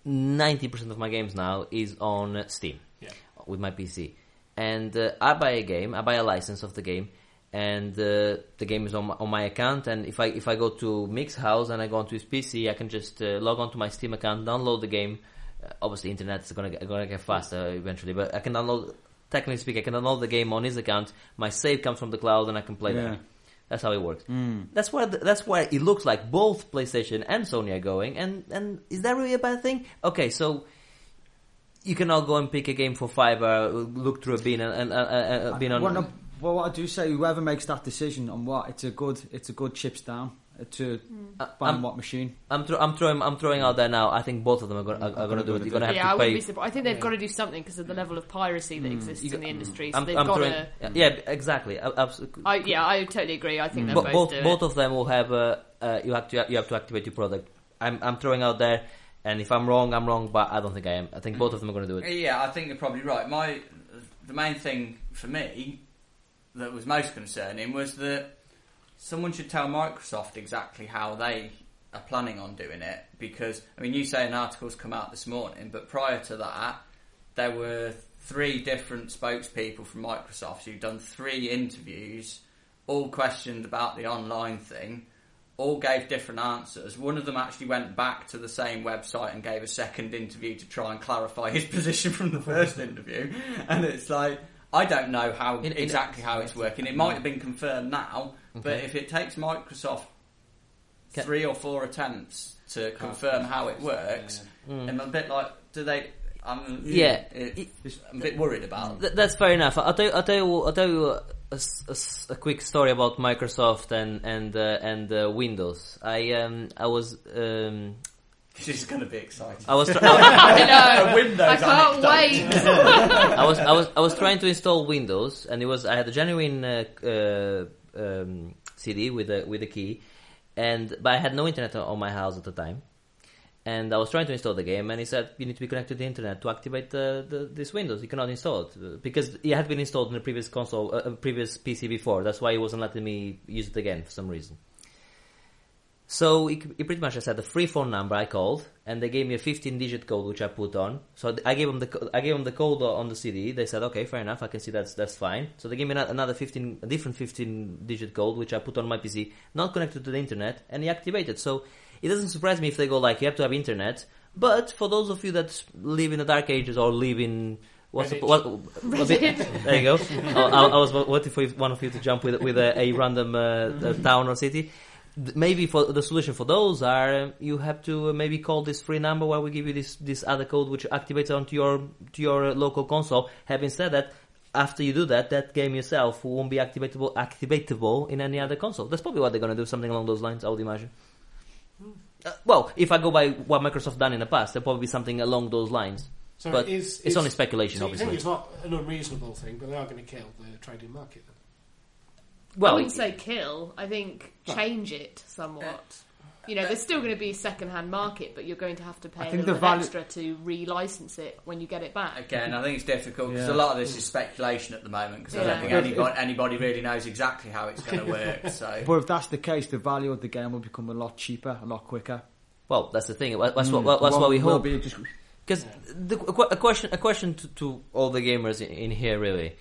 B: ninety percent of my games now is on Steam
A: Yeah.
B: with my PC, and uh, I buy a game, I buy a license of the game, and uh, the game is on my, on my account. And if I if I go to Mick's house and I go onto his PC, I can just uh, log onto my Steam account, download the game. Uh, obviously, internet is gonna get, gonna get faster eventually, but I can download. Technically speaking, I can download the game on his account. My save comes from the cloud, and I can play
E: Yeah.
B: there. That's how it works. That's why the, that's where it looks like both PlayStation and Sony are going. And and is that really a bad thing? Okay, so you can all go and pick a game for five, uh, look through a bin and, and uh, uh, bin on.
E: Well, no, well, what I do say, whoever makes that decision on what, it's a good, it's a good chips down uh, to
B: Uh,
E: buying
B: I'm,
E: what machine.
B: I'm, thro- I'm throwing I'm throwing out there now. I think both of them are going are, are going to do it. You're going to have
D: yeah, I
B: to
D: wouldn't
B: pay.
D: be surprised. I think they've got to do something because of the level of piracy that exists
B: You
D: in the industry. So
B: I'm,
D: they've
B: I'm
D: got
B: throwing.
D: to.
B: Yeah, exactly. I- Absolutely.
D: I, yeah, I totally agree. I think they're both,
B: both
D: doing
B: both
D: it.
B: of them will have uh, uh, you have to you have to activate your product. I'm I'm throwing out there, and if I'm wrong, I'm wrong. But I don't think I am. I think both of them are going to do it.
C: Yeah, I think you're probably right. My the main thing for me that was most concerning was that someone should tell Microsoft exactly how they are planning on doing it. Because I mean, you say an article's come out this morning, but prior to that, there were three different spokespeople from Microsoft who'd done three interviews, all questioned about the online thing. All gave different answers. One of them actually went back to the same website and gave a second interview to try and clarify his position from the first interview. And it's like, I don't know how
B: In- in-
C: exactly how it's working. It might have been confirmed now, but if it takes Microsoft three or four attempts to confirm how it works, I'm a bit like, do they? I'm
B: Yeah.
C: it, I'm a bit worried about.
B: Th- that's fair enough. I'll tell you. I'll tell you. I'll tell you a, a s- a s- a quick story about Microsoft and and uh, and uh, Windows. I um I was um
C: This is going to be exciting.
B: I was tr-
D: I know.
C: Windows
D: I can't
C: anecdote.
D: wait.
B: I was I was I was trying to install Windows, and it was I had a genuine uh, uh, um, CD with a with a key, and but I had no internet on- on my house at the time, and I was trying to install the game, and he said you need to be connected to the internet to activate the, the this Windows. You cannot install it uh, because it had been installed in a previous console, uh, a previous PC before. That's why he wasn't letting me use it again for some reason. So he, he pretty much just had a free phone number. I called, and they gave me a 15-digit code, which I put on. So I gave them the I gave them the code on the CD. They said, "Okay, fair enough. I can see that's that's fine." So they gave me another 15, a different 15-digit code, which I put on my PC, not connected to the internet, and he activated. So it doesn't surprise me if they go like you have to have internet. But for those of you that live in the dark ages or live in what's the, what, a bit- there you go. I, I, I was waiting for one of you to jump with with a, a random uh, town or city. Maybe for the solution for those are um, you have to uh, maybe call this free number where we give you this this other code which activates onto your to your uh, local console. Having said that, after you do that, that game yourself won't be activatable activatable in any other console. That's probably what they're going to do, something along those lines. I would imagine. Uh, well, if I go by what Microsoft done in the past, there'll probably be something along those lines.
A: So
B: But
A: it is,
B: it's only speculation,
A: so
B: obviously.
A: it's not an unreasonable thing, but they are going to kill the trading market. Then.
D: I
B: Well,
D: wouldn't say kill. I think change it somewhat. Uh, you know, there's uh, still going to be a second-hand market, but you're going to have to pay
E: I
D: a
E: think
D: little
E: the
D: bit
E: value-
D: extra to re-license it when you get it back.
C: Again, I think it's difficult because
E: Yeah.
C: a lot of this is speculation at the moment because I don't think anybody, anybody really knows exactly how it's going to work. So
E: But if that's the case, the value of the game will become a lot cheaper, a lot quicker.
B: well, that's the thing. That's hmm. what that's what we
E: will
B: hope.
E: be just-
B: Because the a que- a question, a question to, to all the gamers in, in here, really,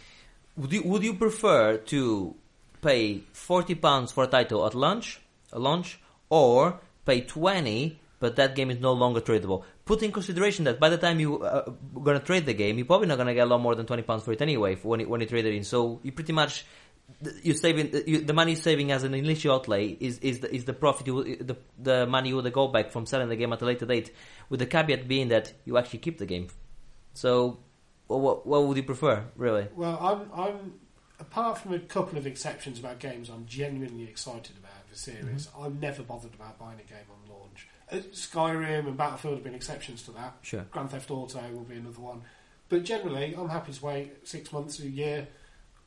B: would you would you prefer to pay forty pounds for a title at launch, launch, or pay twenty, but that game is no longer tradable? Put in consideration that by the time you uh, gonna trade the game, you're probably not gonna get a lot more than twenty pounds for it anyway when you, when you trade it in. So you pretty much you're saving you, the money you're saving as an initial outlay is is the, is the profit you, the the money you would go back from selling the game at a later date. With the caveat being that you actually keep the game. So, what what would you prefer, really?
A: Well, I'm, I'm apart from a couple of exceptions about games I'm genuinely excited about the series.
B: Mm-hmm.
A: I'm never bothered about buying a game on launch. Uh, Skyrim and Battlefield have been exceptions to that.
B: Sure.
A: Grand Theft Auto will be another one. But generally, I'm happy to wait six months, a year,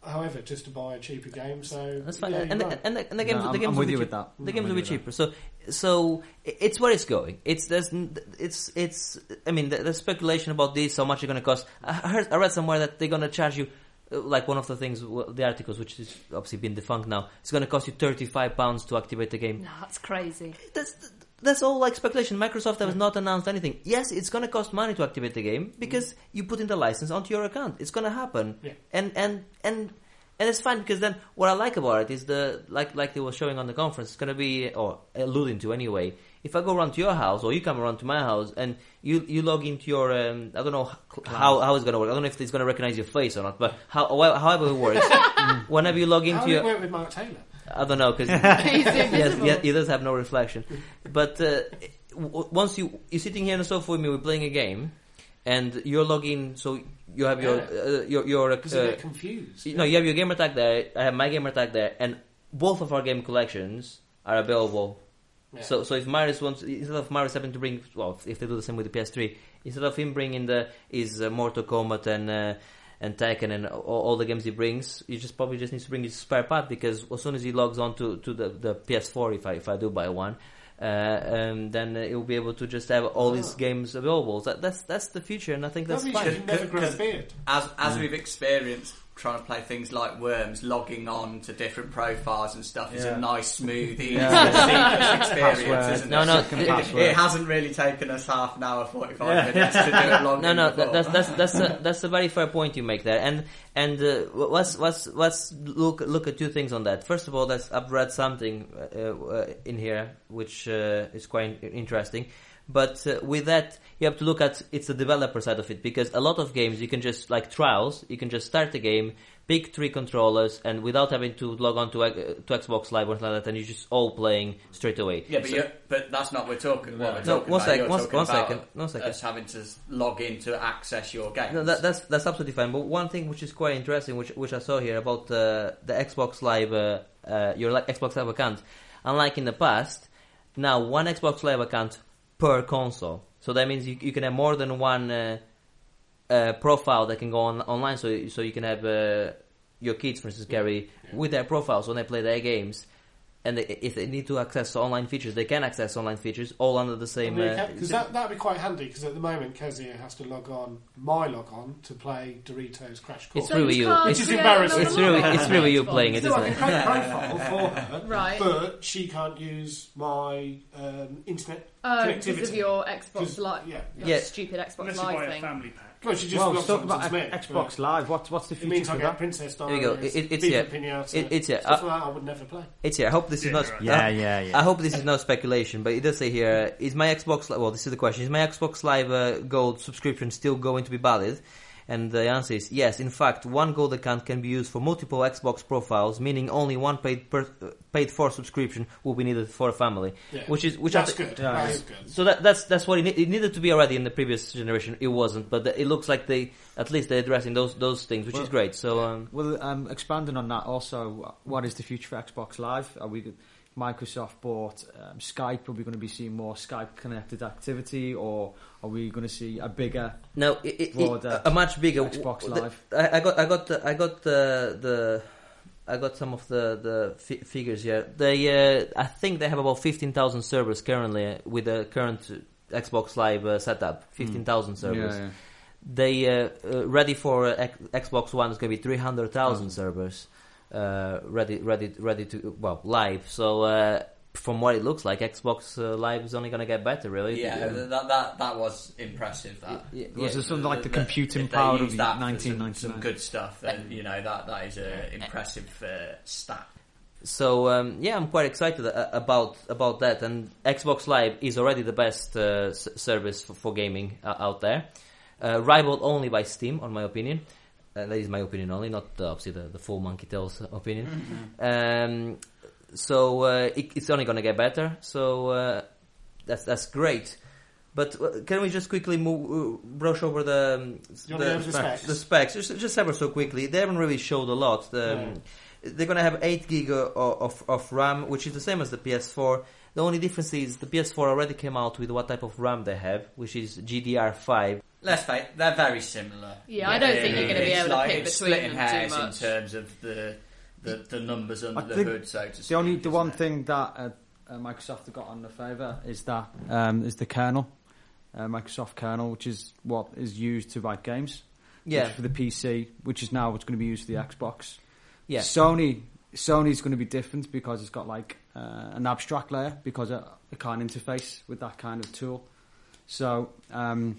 A: however, just to buy a cheaper game. So
B: That's fine.
A: yeah,
B: and, the,
A: right.
B: and, the, and the games,
E: No,
B: the
E: I'm-
B: games
E: I'm
B: will
E: with
B: be
E: you
B: cheap-
E: with that.
B: The
E: I'm
B: games
E: with
B: will be
E: you with
B: cheaper. So, so it's where it's going. It's there's it's it's. I mean, the, the speculation about this, how much it's going to cost. I heard, I read somewhere that they're going to charge you. Like one of the things, the articles, which is obviously been defunct now, it's going to cost you thirty-five pounds to activate the game.
D: No, that's crazy.
B: That's that's all like speculation. Microsoft has not announced anything. Yes, it's going to cost money to activate the game because you put in the license onto your account. It's going to happen,
A: Yeah.
B: and and and and it's fine because then what I like about it is the like like they were showing on the conference. It's going to be or alluding to anyway. If I go around to your house or you come around to my house and you you log into your um, I don't know how how it's going to work. I don't know if it's going to recognize your face or not, but how however it works. whenever you log into
A: did
B: your
A: work with Mark Taylor?
B: I don't know because
D: He's
B: yes,
D: invisible.
B: he does have no reflection. But uh, w- once you you're sitting here on the sofa with me, we're playing a game, and you're logging. So you have your uh, your your.
A: Because I
B: Uh,
A: confused.
B: you know, you have your gamer tag there. I have my gamer tag there, and both of our game collections are available.
A: Yeah.
B: So so if Marius wants instead of Marius having to bring well if they do the same with the PS3 instead of him bringing the his uh, Mortal Kombat and uh, and Tekken and all, all the games he brings, he just probably just needs to bring his spare part because as soon as he logs on to, to the, the PS4, if I if I do buy one, uh, um, then uh, he'll be able to just have all his games available. So that's that's the future, and I think that's
A: Maybe you
B: fine.
A: should never grow a
C: Because-
A: beard.
C: as as we've experienced trying to play things like Worms, logging on to different profiles and stuff is
E: Yeah.
C: a nice, smooth, easy,
E: Yeah.
C: experience,
E: Password.
C: isn't
B: No,
C: it?
B: no,
E: Second
B: it-
C: It, hasn't really taken us half an hour, forty-five
E: Yeah.
C: minutes to do it long.
B: No, no, that, that's that's that's a, that's a very fair point you make there, and and uh, let's let's let's look look at two things on that. First of all, that's I've read something uh, uh, in here which uh, is quite interesting, but uh, with that you have to look at it's the developer side of it because a lot of games you can just like trials, you can just start the game, pick three controllers, and without having to log on to uh, to Xbox Live or something like that, and you're just all playing straight away.
C: Yeah, but
B: So-
C: but that's not what we're talking. What we're
B: No,
C: talking
B: one
C: about.
B: sec, one-
C: talking
B: one
C: about
B: second, one second.
C: Us having to log in to access your games.
B: No, that, that's that's absolutely fine. But one thing which is quite interesting, which which I saw here about uh, the Xbox Live, uh, uh, your Xbox Live account, unlike in the past, now one Xbox Live account per console. So that means you, you can have more than one uh, uh, profile that can go on online. So so you can have uh, your kids, for instance, carry with their profiles when they play their games. And they, if they need to access online features, they can access online features all under the same. uh,
A: Because that that'd be quite handy. Because at the moment, Kezia has to log on, my log on, to play Doritos Crash Course.
B: It's really you.
D: can't
A: Which is embarrassing.
B: it's really
D: one
B: it's really you
D: Xbox.
B: playing it,
A: so
B: isn't
A: can
B: it?
A: create a profile for her,
D: Right.
A: but she can't use my um, internet
D: Oh,
A: connectivity.
D: because of your Xbox
A: 'Cause-
D: Live,
A: yeah.
D: your
B: Yeah.
D: stupid Xbox
F: Unless you
D: Live
F: a
D: thing.
F: family pack.
A: Well, she just
E: well,
A: wants
E: talk about
A: to Smith,
E: X- Xbox Live. What's what's the
A: It
E: future
A: means I
E: for
A: get
E: that?
A: Princess
B: There you go.
A: Diaries,
B: It- it's-
A: Viva
B: yeah.
A: Pinata,
B: It- it's- yeah.
A: Stuff
B: Uh,
A: like I would never play.
B: It's here. I hope this is not.
E: Yeah,
B: I-
E: yeah, yeah.
B: I hope this is no speculation, but it does say here: Is my Xbox? Li- Well, this is the question: Is my Xbox Live uh, Gold subscription still going to be valid? And the answer is yes. In fact, one gold account can be used for multiple Xbox profiles, meaning only one paid per, uh, paid for subscription will be needed for a family.
A: Yeah.
B: Which is which
A: That's
B: thi-
A: good.
E: Yeah,
A: that
E: yeah.
A: is good.
B: So that, that's that's what it, ne- it needed to be already in the previous generation. It wasn't, but it looks like they at least they're addressing those those things, which is great. So um,
E: Well, um, expanding on that, also, what is the future for Xbox Live? Are we Microsoft bought um, Skype? Are we going to be seeing more Skype connected activity, or are we going to see a bigger?
B: No, it, it, it,
E: Broader
B: a much bigger
E: Xbox Live.
B: I, I got, I got, the, I got the, the, I got some of the the fi- figures here. They, uh, I think they have about fifteen thousand servers currently uh, with the current uh, Xbox Live uh, setup. Fifteen thousand servers.
E: Yeah, yeah.
B: They uh, uh, ready for uh, X- Xbox One is going to be three hundred thousand servers. Uh, ready, ready, ready to well live. So. Uh, from what it looks like, Xbox uh, Live is only going to get better, really.
C: Yeah, that, that that was impressive. That
B: Yeah,
E: Was there something like the
C: That-
E: computing
C: if they
E: power of
C: use that for some-
E: 1999?
C: Some, good stuff. Then you know that that is an impressive uh, stat.
B: So um, yeah, I'm quite excited uh, about about that. And Xbox Live is already the best uh, s- service for, for gaming uh, out there, uh, rivaled only by Steam, on my opinion. That is my opinion only, not uh, obviously the, the full Monkey Tales opinion. Um, so uh, it, it's only going to get better. So uh, that's that's great. But uh, can we just quickly move, uh, brush over the um,
A: You wanna go over the specs?
B: the specs just just ever so quickly? They haven't really showed a lot. The, um, They're going to have 8 gig of, of, of RAM, which is the same as the PS4. The only difference is the PS4 already came out with what type of RAM they have, which is GDDR5.
C: Let's face it, they're very similar.
D: Yeah, I don't think you're gonna be
C: It's
D: able to
C: like,
D: pick
C: it's
D: between
C: splitting
D: them too
C: hairs
D: much.
C: in terms of the the, the numbers under
E: I
C: the
E: think
C: hood, so to speak.
E: The only, the one
C: it?
E: thing that uh, uh, Microsoft have got on the favour is that um, is the kernel, uh, Microsoft kernel, which is what is used to write games.
B: Yeah,
E: which for the PC, which is now what's going to be used for the Xbox.
B: yeah.
E: Sony, Sony's going to be different because it's got like uh, an abstract layer because it, it can't interface with that kind of tool. So um,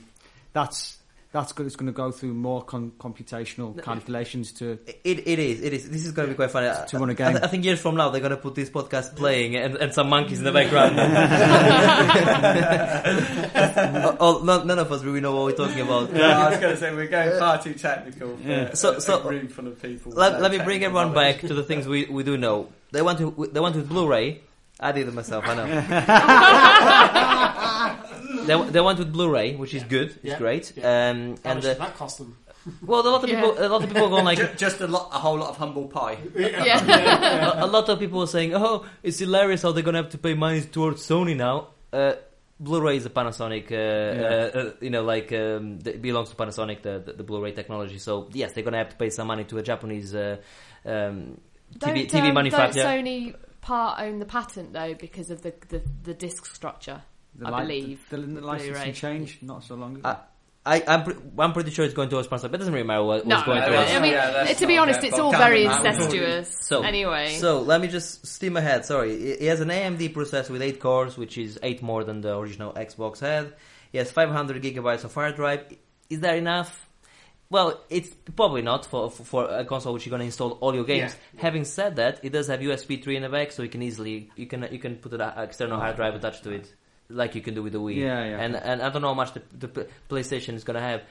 E: that's that's good. It's going to go through more con- computational calculations to
B: It, it is, it is. This is going to be quite funny. I-
E: To run a
B: I,
E: game.
B: I think years from now they're going to put this podcast playing and, and some monkeys in the background. oh, none, none of us really know what we're talking about.
C: Yeah, I was going to say we're going far too technical. For
E: Yeah.
B: So-
C: a,
B: so-
C: a room full of people.
B: Let, let me bring everyone
C: knowledge.
B: back to the things we, we do know. They went to they went with Blu-ray. I did it myself. I know. they, they went with Blu-ray, which is good. It's
A: Yeah,
B: great.
A: yeah.
B: Um,
A: How
B: and
A: much
B: uh,
A: did that cost them?
B: well, a lot of
D: Yeah.
B: people a lot of people are going like
C: Ju- just a lot, a whole lot of humble pie.
D: Yeah.
B: a, a lot of people are saying, "Oh, it's hilarious how they're gonna have to pay money towards Sony now." Uh, Blu-ray is a Panasonic, uh, uh, uh, you know, like um, it belongs to Panasonic, the, the, the Blu-ray technology. So yes, they're gonna have to pay some money to a Japanese uh, um, TV,
D: Don't,
B: TV
D: um,
B: manufacturer.
D: Don't Sony part own the patent though because of the the, the disc structure?
E: The
D: I
E: li-
D: believe,
E: the, the,
D: the
E: licensing
D: Blu-ray.
E: changed not so long ago.
B: Uh, I, I'm, pre- I'm pretty sure it's going towards Panasonic, but it doesn't really matter what,
D: No,
B: what's going
C: no,
B: towards.
C: no,
D: I mean,
C: Yeah,
D: to be honest, it's all very incestuous.
B: So
D: anyway,
B: So let me just steam ahead. Sorry, it it has an AMD processor with eight cores, which is eight more than the original Xbox had. It has 500 gigabytes of hard drive. Is that enough? Well, it's probably not for for, for a console which you're going to install all your games. Having said that, it does have USB 3 in the back, so you can easily you can you can put an external hard drive attached to it, like you can do with the Wii.
E: Yeah, yeah.
B: And and I don't know how much the, the PlayStation is going to have.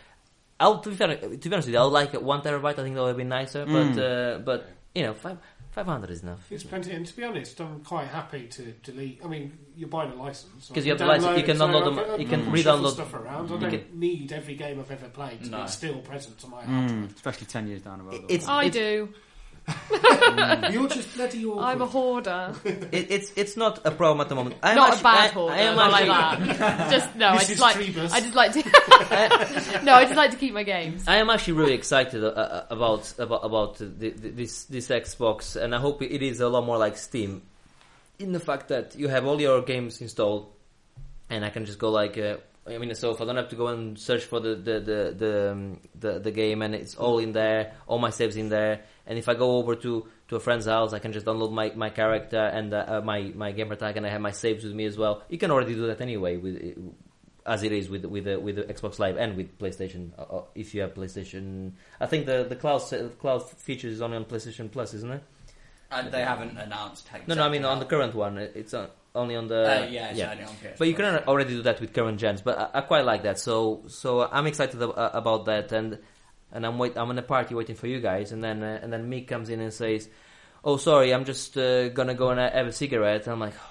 B: I'll to be, fair, to be honest with you, I would like one terabyte. I think that would have been nicer,
E: Mm.
B: but uh, but you know, five. 500 is enough.
A: It's plenty, and to be honest, I'm quite happy to delete. I mean, you're buying a license so
B: 'Cause
A: I
B: you
A: can
B: have the license, you can
A: it, so
B: download them-
A: I
B: you can
A: shuffle
B: re-download-
A: stuff around. I don't
B: can-
A: need every game I've ever played to
C: No.
A: be still present to my hard
E: Mm, especially ten years down the road.
B: It's
D: I do.
A: Drive. You're just bloody awkward.
D: I'm a hoarder.
B: it, it's it's not a problem at the moment. I'm
D: not
B: actually,
D: a bad
B: I,
D: hoarder.
B: I am
D: not
B: actually,
D: like that. Just no. I just like.
A: Trebus.
D: I just like to. no, I just like to keep my games.
B: I am actually really excited uh, uh, about about about the, the, this this Xbox, and I hope it is a lot more like Steam, in the fact that you have all your games installed, and I can just go like. Uh, I mean, so if I don't have to go and search for the the the the, um, the, the game, and it's all in there, all my saves in there, and if I go over to, to a friend's house, I can just download my, my character and uh, uh, my my gamer tag, and I have my saves with me as well. You can already do that anyway. With as it is with with the, with Xbox Live and with PlayStation. Uh, uh, if you have PlayStation, I think the the cloud se- cloud features is only on PlayStation Plus, isn't it?
C: And they haven't announced.
B: No, no, I mean
C: exactly
B: on the current one, it's on, only on the
C: Uh, yeah, only on
B: But you can already do that with current gens. But I, I quite like that. So so I'm excited uh, about that, and and I'm wait. I'm in a party waiting for you guys, and then uh, and then Meek comes in and says, "Oh, sorry, I'm just uh, gonna go and uh, have a cigarette." And I'm like.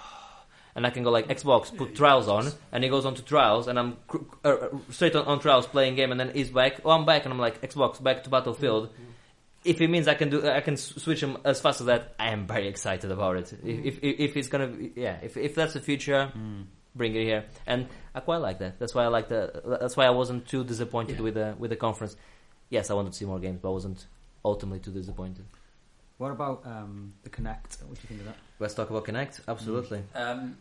B: And I can go like Xbox, put trials on, and he goes on to trials, and I'm cr- uh, uh, straight on, on trials playing game, and then he's back. Oh, I'm back, and I'm like Xbox, back to Battlefield. If it means I can do, I can switch him as fast as that. I am very excited about it. If if, if, if it's gonna, be, yeah, if if that's the future, bring it here. And I quite like that. That's why I like the. That's why I wasn't too disappointed
A: Yeah.
B: with the with the conference. Yes, I wanted to see more games, but I wasn't ultimately too disappointed.
E: What about um, the Kinect? What do you think of that?
B: Let's talk about Kinect. Absolutely.
C: Um,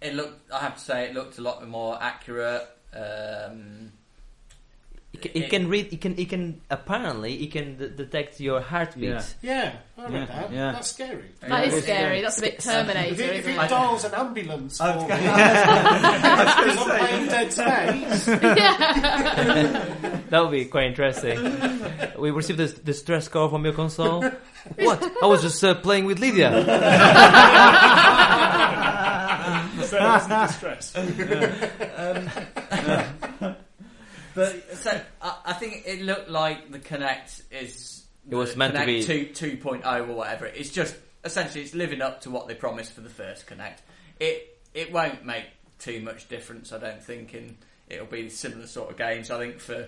C: it looked. I have to say, it looked a lot more accurate. Um,
B: It eh, can, it can read. It can. It can. Apparently, it can d- detect your heartbeat.
E: Yeah.
A: Yeah, I read
E: Yeah,
A: that.
E: yeah.
A: That's scary.
D: That
C: Yeah,
D: is
C: it's
D: scary. That's a bit
A: If
D: Terminator,
A: it, if
D: isn't
A: it
D: it?
A: dials an ambulance for
H: I was
A: me,
H: gonna-
A: because I'm playing Dead Space.
B: That would be quite interesting. we received this distress call from your console. what? I was just uh, playing with Lydia.
F: So it wasn't distress.
C: Um, But so I, I think it looked like the Kinect is
B: It was
C: the
B: meant to be-
C: two two or whatever. It's just essentially it's living up to what they promised for the first Kinect. It it won't make too much difference, I don't think, and it'll be similar sort of games. I think for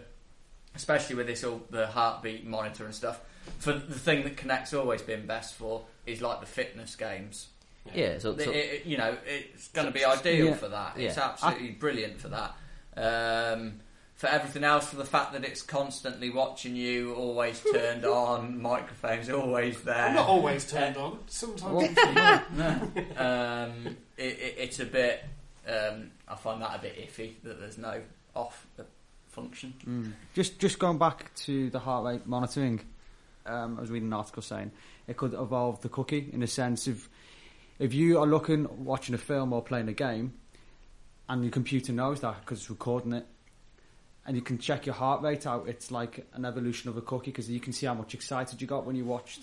C: especially with this all the heartbeat monitor and stuff. For the thing that Kinect's always been best for is like the fitness games.
B: Yeah. So, so
C: it- you know, it's going to be ideal
E: Yeah.
C: for that. It's
B: Yeah.
C: absolutely brilliant for that. Um, for everything else, for the fact that it's constantly watching you, always turned on, microphones always there.
A: I'm not always turned on. Sometimes.
C: um, it, it, it's a bit. Um, I find that a bit iffy that there's no off function.
E: Mm. Just just going back to the heart rate monitoring, um, I was reading an article saying it could evolve the cookie in a sense of if you are looking, watching a film or playing a game, and your computer knows that because it's recording it, and you can check your heart rate out. It's like an evolution of a cookie because you can see how much excited you got when you watched.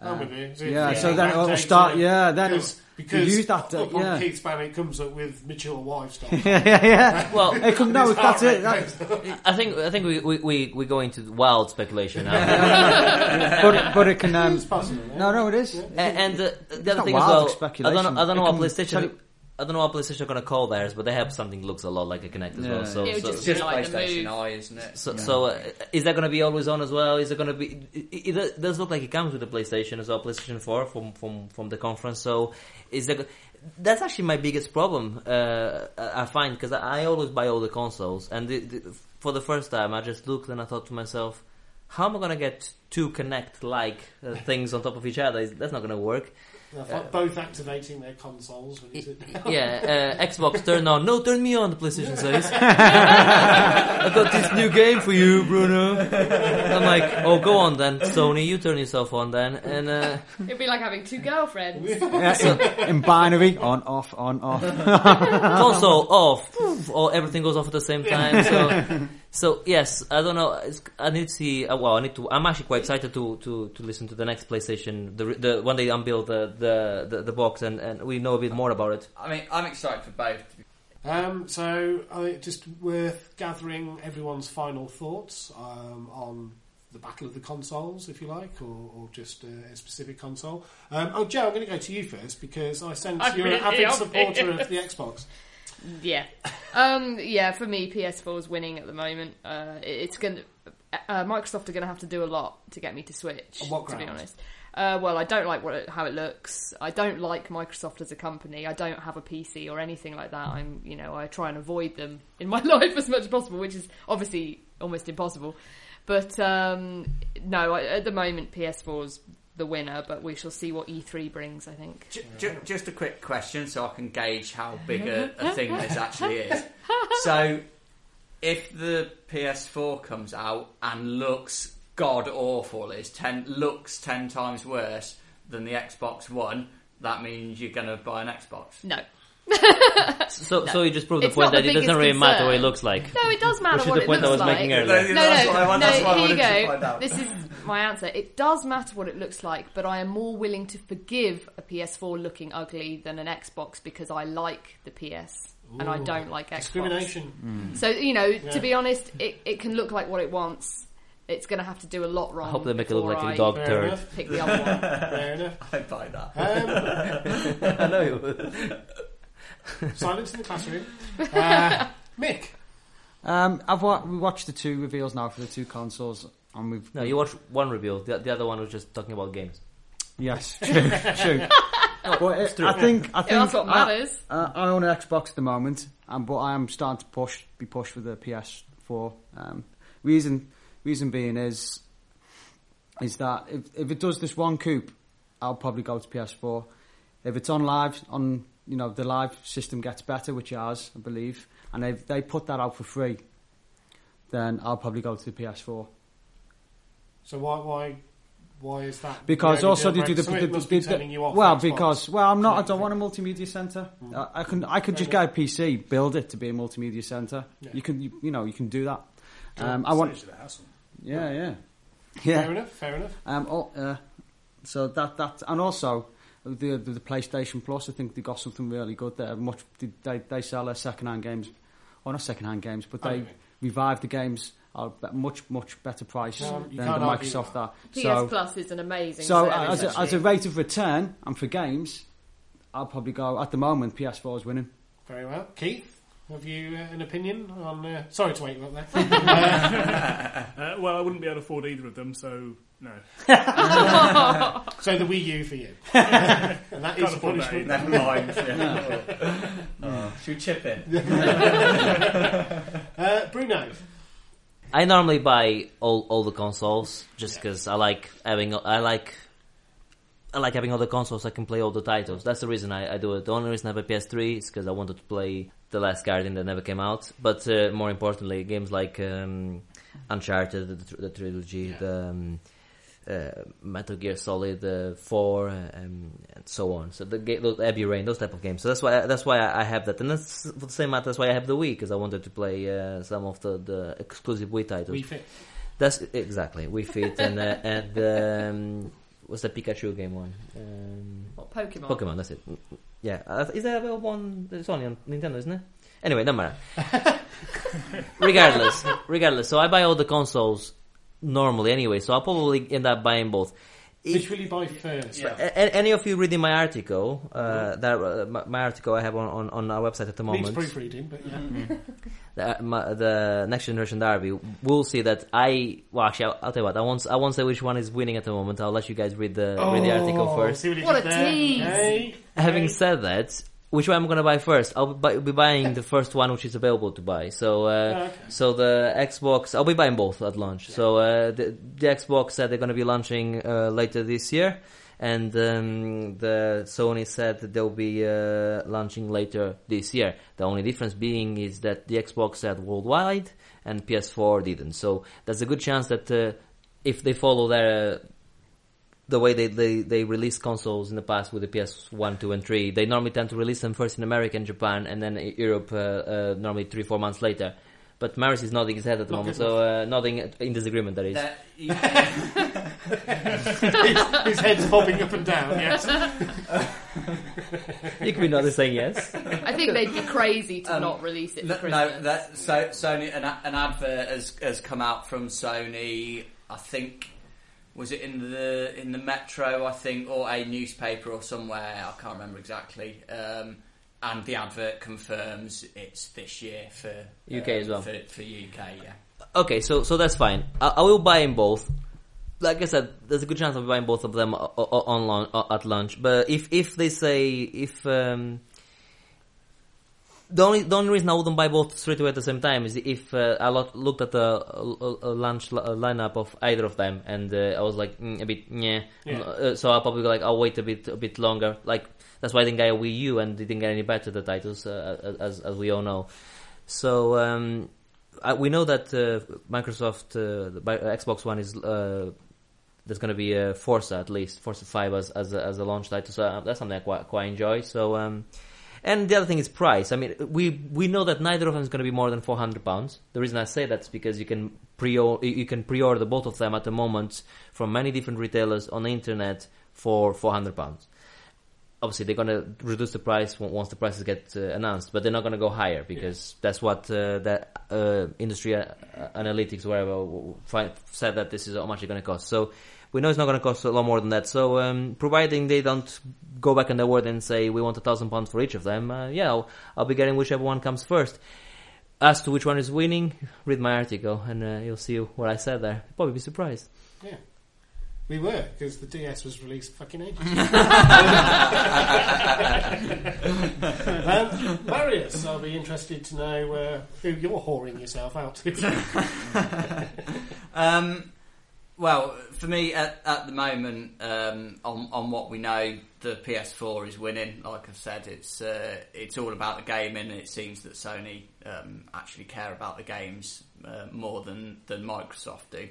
A: I'm
E: uh,
A: with you. So
E: yeah,
A: if
E: so then it'll start.
A: it,
E: Yeah, then
A: because,
E: you
A: because
E: use that, uh,
A: up on
E: yeah.
A: Keith's banner, it comes up with mature wives stuff.
E: yeah, yeah.
B: well,
E: It could, no, that's it.
A: rate
E: That,
B: I think I think we we we, we go into wild speculation now.
E: but but it can. Um,
A: It's possible. yeah.
E: no, no, it is.
A: Yeah.
B: and, and uh, the other
E: not
B: thing as
E: wild,
B: well, I don't know, I don't know
E: It
B: what
E: can
B: PlayStation.
E: Tell you-
B: I don't know what PlayStation are going to call theirs, but they have something that looks a lot like a Kinect as
E: Yeah.
B: well. So,
D: It would
B: so,
D: just
C: It's just
D: like
C: PlayStation
D: move.
C: Eye, isn't it?
B: So,
C: Yeah.
B: so uh, is that going to be always on as well? Is it going to be? It, it does look like it comes with the PlayStation as well, PlayStation Four from from from the conference. So, is that? That's actually my biggest problem. Uh, I find because I always buy all the consoles, and the, the, for the first time, I just looked and I thought to myself, how am I going to get two Kinect like uh, things on top of each other? That's not going to work.
A: They're both activating their consoles. When you sit down.
B: Yeah, uh, Xbox turn on. No, turn me on. The PlayStation says. I got this new game for you, Bruno. I'm like, oh, go on then, Sony. You turn yourself on then, and uh,
D: It'd be like having two girlfriends.
E: Yeah, in, in binary, on, off, on, off.
B: console off, poof, or everything goes off at the same time. So, so yes, I don't know. It's, I need to see. Uh, well, I need to. I'm actually quite excited to to, to listen to the next PlayStation, the the when they unveil the the, the, the box and, and we know a bit more about it.
C: I mean, I'm excited for both.
A: Um, so, I think just worth gathering everyone's final thoughts um, on the battle of the consoles, if you like, or, or just uh, a specific console. Um, oh, Joe, I'm going to go to you first because I sense
D: I
A: you're an avid
D: am.
A: supporter of the Xbox.
D: Yeah. Um, yeah, for me, PS4 is winning at the moment. Uh, it- it's going to. Uh, Microsoft are going to have to do a lot to get me to switch.
A: On what
D: to be
A: grounds?
D: honest, uh, well, I don't like what it, how it looks. I don't like Microsoft as a company. I don't have a PC or anything like that. I'm, you know, I try and avoid them in my life as much as possible, which is obviously almost impossible. But um, no, I, at the moment, PS4's the winner. But we shall see what E3 brings. I think.
C: J- j- just a quick question so I can gauge how big a, a thing this actually is. So, if the PS4 comes out and looks god awful, is ten looks ten times worse than the Xbox One, that means you're going to buy an Xbox.
D: No.
B: So, so you just proved the
D: It's
B: point
D: not the
B: that it doesn't
D: biggest
B: really matter what it looks like.
D: No, it does matter
B: Which is
D: what
B: the
D: it
B: point I
D: looks
B: was
D: like.
B: making
C: No,
B: earlier.
D: No,
C: that's
D: no,
C: what that's
D: no.
C: what I
D: here you
C: wanted to find
D: go. This is my answer. It does matter what it looks like, but I am more willing to forgive a PS4 looking ugly than an Xbox because I like the PS and I don't like Xbox.
A: Discrimination.
D: So you know,
A: Yeah.
D: to be honest, it, it can look like what it wants. It's going to have to do a lot wrong.
B: I hope they make it look like a
D: I
B: dog
A: Fair
B: turd.
A: enough.
D: Pick the other one.
A: Fair enough.
C: I buy that.
A: Um,
B: I know you would.
A: Silence in the classroom. Uh, Mick.
E: Um, I've wa- we watched the two reveals now for the two consoles, and we've
B: No, you watched one reveal. The, the other one was just talking about games.
E: yes, true, true. But it, I think I think
D: Yeah, that's what
E: I-
D: matters.
E: Uh, I own an Xbox at the moment, um, but I am starting to push, be pushed for the PS4. Um, reason, reason being is, is that if, if it does this one coupe, I'll probably go to PS4. If it's on live, on you know the live system gets better, which it has, I believe, and if they put that out for free, then I'll probably go to the PS4.
A: So why why why is that?
E: Because
A: the
E: also they do the,
A: breaker?
E: the,
A: Something
E: the-
A: be
E: the-
A: turning you off
E: well
A: Xbox.
E: because well I'm not I don't want a multimedia center. Uh, I can I could just get a PC, build it to be a multimedia center.
A: Yeah.
E: You can you, you know you can do that. Um, I want
F: Saves you the hassle.
E: yeah yeah
A: Fair enough. Fair enough.
E: Um, oh, uh, so that that and also the, the the PlayStation Plus I think they got something really good there. Much they they, they sell their second hand games, or not second hand games, but they
A: Okay.
E: revive the games at a much much better price
A: No,
E: than the
A: argue
E: Microsoft are.
D: PS
E: So
D: Plus is an amazing.
E: so
D: service,
E: uh, as, a, as a rate of return and for games, I'll probably go at the moment. PS4 is winning.
A: Very well. Keith, have you uh, an opinion on? Uh, sorry to wake you up there.
F: Uh, well, I wouldn't be able to afford either of them, so no.
A: so the Wii U for you, and that is
F: Can't afford that
A: punishment.
C: Never mind. Yeah. oh, should we chip in?
A: Uh, Bruno.
B: I normally buy all all the consoles just because I like having I like I like having all the consoles. I can play all the titles. That's the reason I, I do it. The only reason I have a PS3 is because I wanted to play the Last Guardian that never came out. But uh, more importantly, games like um, Uncharted, the, the trilogy, the um, uh, Metal Gear Solid uh, Four, uh, um, and so on. So the ga- those Heavy Rain, those type of games. So that's why that's why I I have that, and that's for the same matter. That's why I have the Wii because I wanted to play uh, some of the, the exclusive Wii titles.
A: Wii Fit.
B: That's exactly Wii Fit and uh, and um, what's the Pikachu game one? Um,
D: What, Pokemon.
B: Pokemon. That's it. Yeah, uh, is there available on? It's only on Nintendo, isn't it? Anyway, no matter. regardless, regardless. So I buy all the consoles normally anyway. So I'll probably end up buying both. If-
A: Which will you buy first?
C: Yeah.
B: a- a- any of you reading my article, uh, that uh, my, my article I have on, on, on our website at the
A: Needs
B: moment,
A: proofreading, but yeah.
B: the, my, the next generation derby, will see that I. Well, actually, I'll, I'll tell you what. I won't. I won't say which one is winning at the moment. I'll let you guys read the read the article
A: Oh,
B: first.
A: see he
D: What a tease.
A: Hey,
B: Having
A: hey.
B: said that, which one I'm going to buy first? I'll be, be buying the first one which is available to buy. So, uh,
A: Okay.
B: so the Xbox, I'll be buying both at launch. So uh, the, the Xbox said they're going to be launching uh, later this year, and um, the Sony said that they'll be uh, launching later this year. The only difference being is that the Xbox said worldwide and PS4 didn't. So there's a good chance that uh, if they follow their the way they, they, they release consoles in the past with the PS1, 2, and 3, they normally tend to release them first in America and Japan, and then Europe uh, uh, normally three, four months later. But Maris is nodding his head at the
A: Not
B: moment, so uh, nodding in disagreement, that is.
C: That- you-
A: his, his head's bobbing up and down. Yes.
B: You could be nodding saying yes.
D: I think they'd be crazy to
C: Um,
D: not release it for
C: No, no, that so Sony an, an advert has has come out from Sony. I think was it in the in the Metro? I think or a newspaper or somewhere. I can't remember exactly. Um, and the advert confirms it's this year for
B: UK
C: uh,
B: as well.
C: for, for UK. Yeah,
B: Okay, so so that's fine. I, I will buy them both. Like I said, there's a good chance of buying both of them o- o- on at lunch. But if if they say if um, the only the only reason I wouldn't buy both straight away at the same time is if uh, I lo- looked at the uh, uh, launch li- uh, lineup of either of them and uh, I was like mm, a bit yeah.
A: Yeah.
B: Uh, so I'll probably like I'll wait a bit a bit longer. Like that's why I didn't get a Wii U and didn't get any better the titles uh, as as we all know. So um, I, we know that uh, Microsoft uh, the, Xbox One is uh, there's going to be a Forza at least Forza Five as as a, as a launch title. So that's something I quite quite enjoy. So um, And the other thing is price. I mean, we we know that neither of them is going to be more than four hundred pounds. The reason I say that is because you can pre you can pre-order both of them at the moment from many different retailers on the internet for four hundred pounds. Obviously, they're going to reduce the price once the prices get uh, announced, but they're not going to go higher because that's what uh, the uh, industry uh, analytics, whatever, w- w- said that this is how much it's going to cost. So we know it's not going to cost a lot more than that. So um, providing they don't go back on their word and say we want a thousand pounds for each of them, uh, yeah, I'll, I'll be getting whichever one comes first. As to which one is winning, read my article and uh, you'll see what I said there. You'll probably be surprised.
A: Yeah. We were, because the DS was released fucking ages um, Marius, I'll be interested to know uh, who you're whoring yourself out to.
C: Um, well, for me, at, at the moment, um, on on what we know, the PS4 is winning. Like I've said, it's uh, it's all about the gaming. And it seems that Sony um, actually care about the games uh, more than than Microsoft do.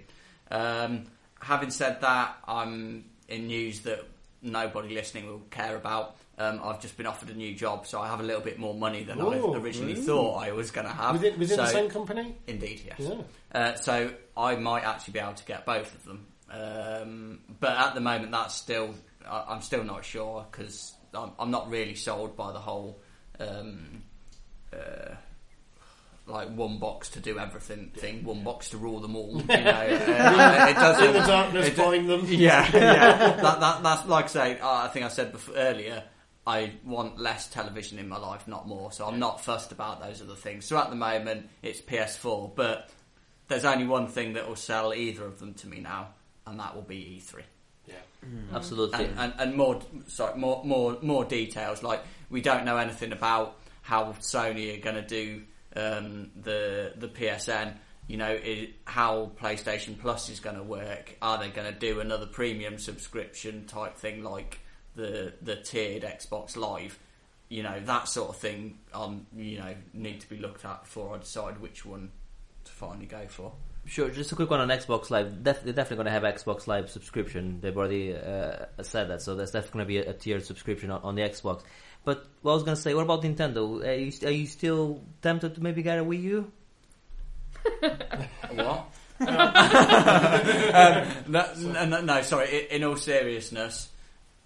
C: Um, having said that, I'm in news that nobody listening will care about. Um, I've just been offered a new job, so I have a little bit more money than
A: Ooh,
C: I originally
A: ooh.
C: thought I was going to have.
A: Within, within the
C: So-
A: same company?
C: Indeed, yes.
A: Yeah.
C: Uh, so I might actually be able to get both of them, um, but at the moment, that's still I, I'm still not sure because I'm, I'm not really sold by the whole um, uh, like one box to do everything thing, one box to rule them all. You know, uh, it doesn't.
A: In the darkness,
C: it
A: find them.
C: yeah, yeah. That, that, that's like I say. I think I said before, earlier. I want less television in my life, not more. So I'm not fussed about those other things. So at the moment, it's PS4, but there's only one thing that will sell either of them to me now, and that will be E3
A: Yeah.
B: Absolutely.
C: and, and, and more sorry more more more details like we don't know anything about how Sony are going to do um, the the PSN you know i how PlayStation Plus is going to work are they going to do another premium subscription type thing like the the tiered Xbox Live you know that sort of thing um you know need to be looked at before I decide which one to finally go for
B: Sure, just a quick one on Xbox Live. Def- they're definitely going to have Xbox Live subscription. They've already uh, said that, so there's definitely going to be a, a tiered subscription on, on the Xbox. But what I was going to say, what about Nintendo? Are you, are you still tempted to maybe get a Wii U?
C: What? um, no, no, no, no, sorry. i- In all seriousness,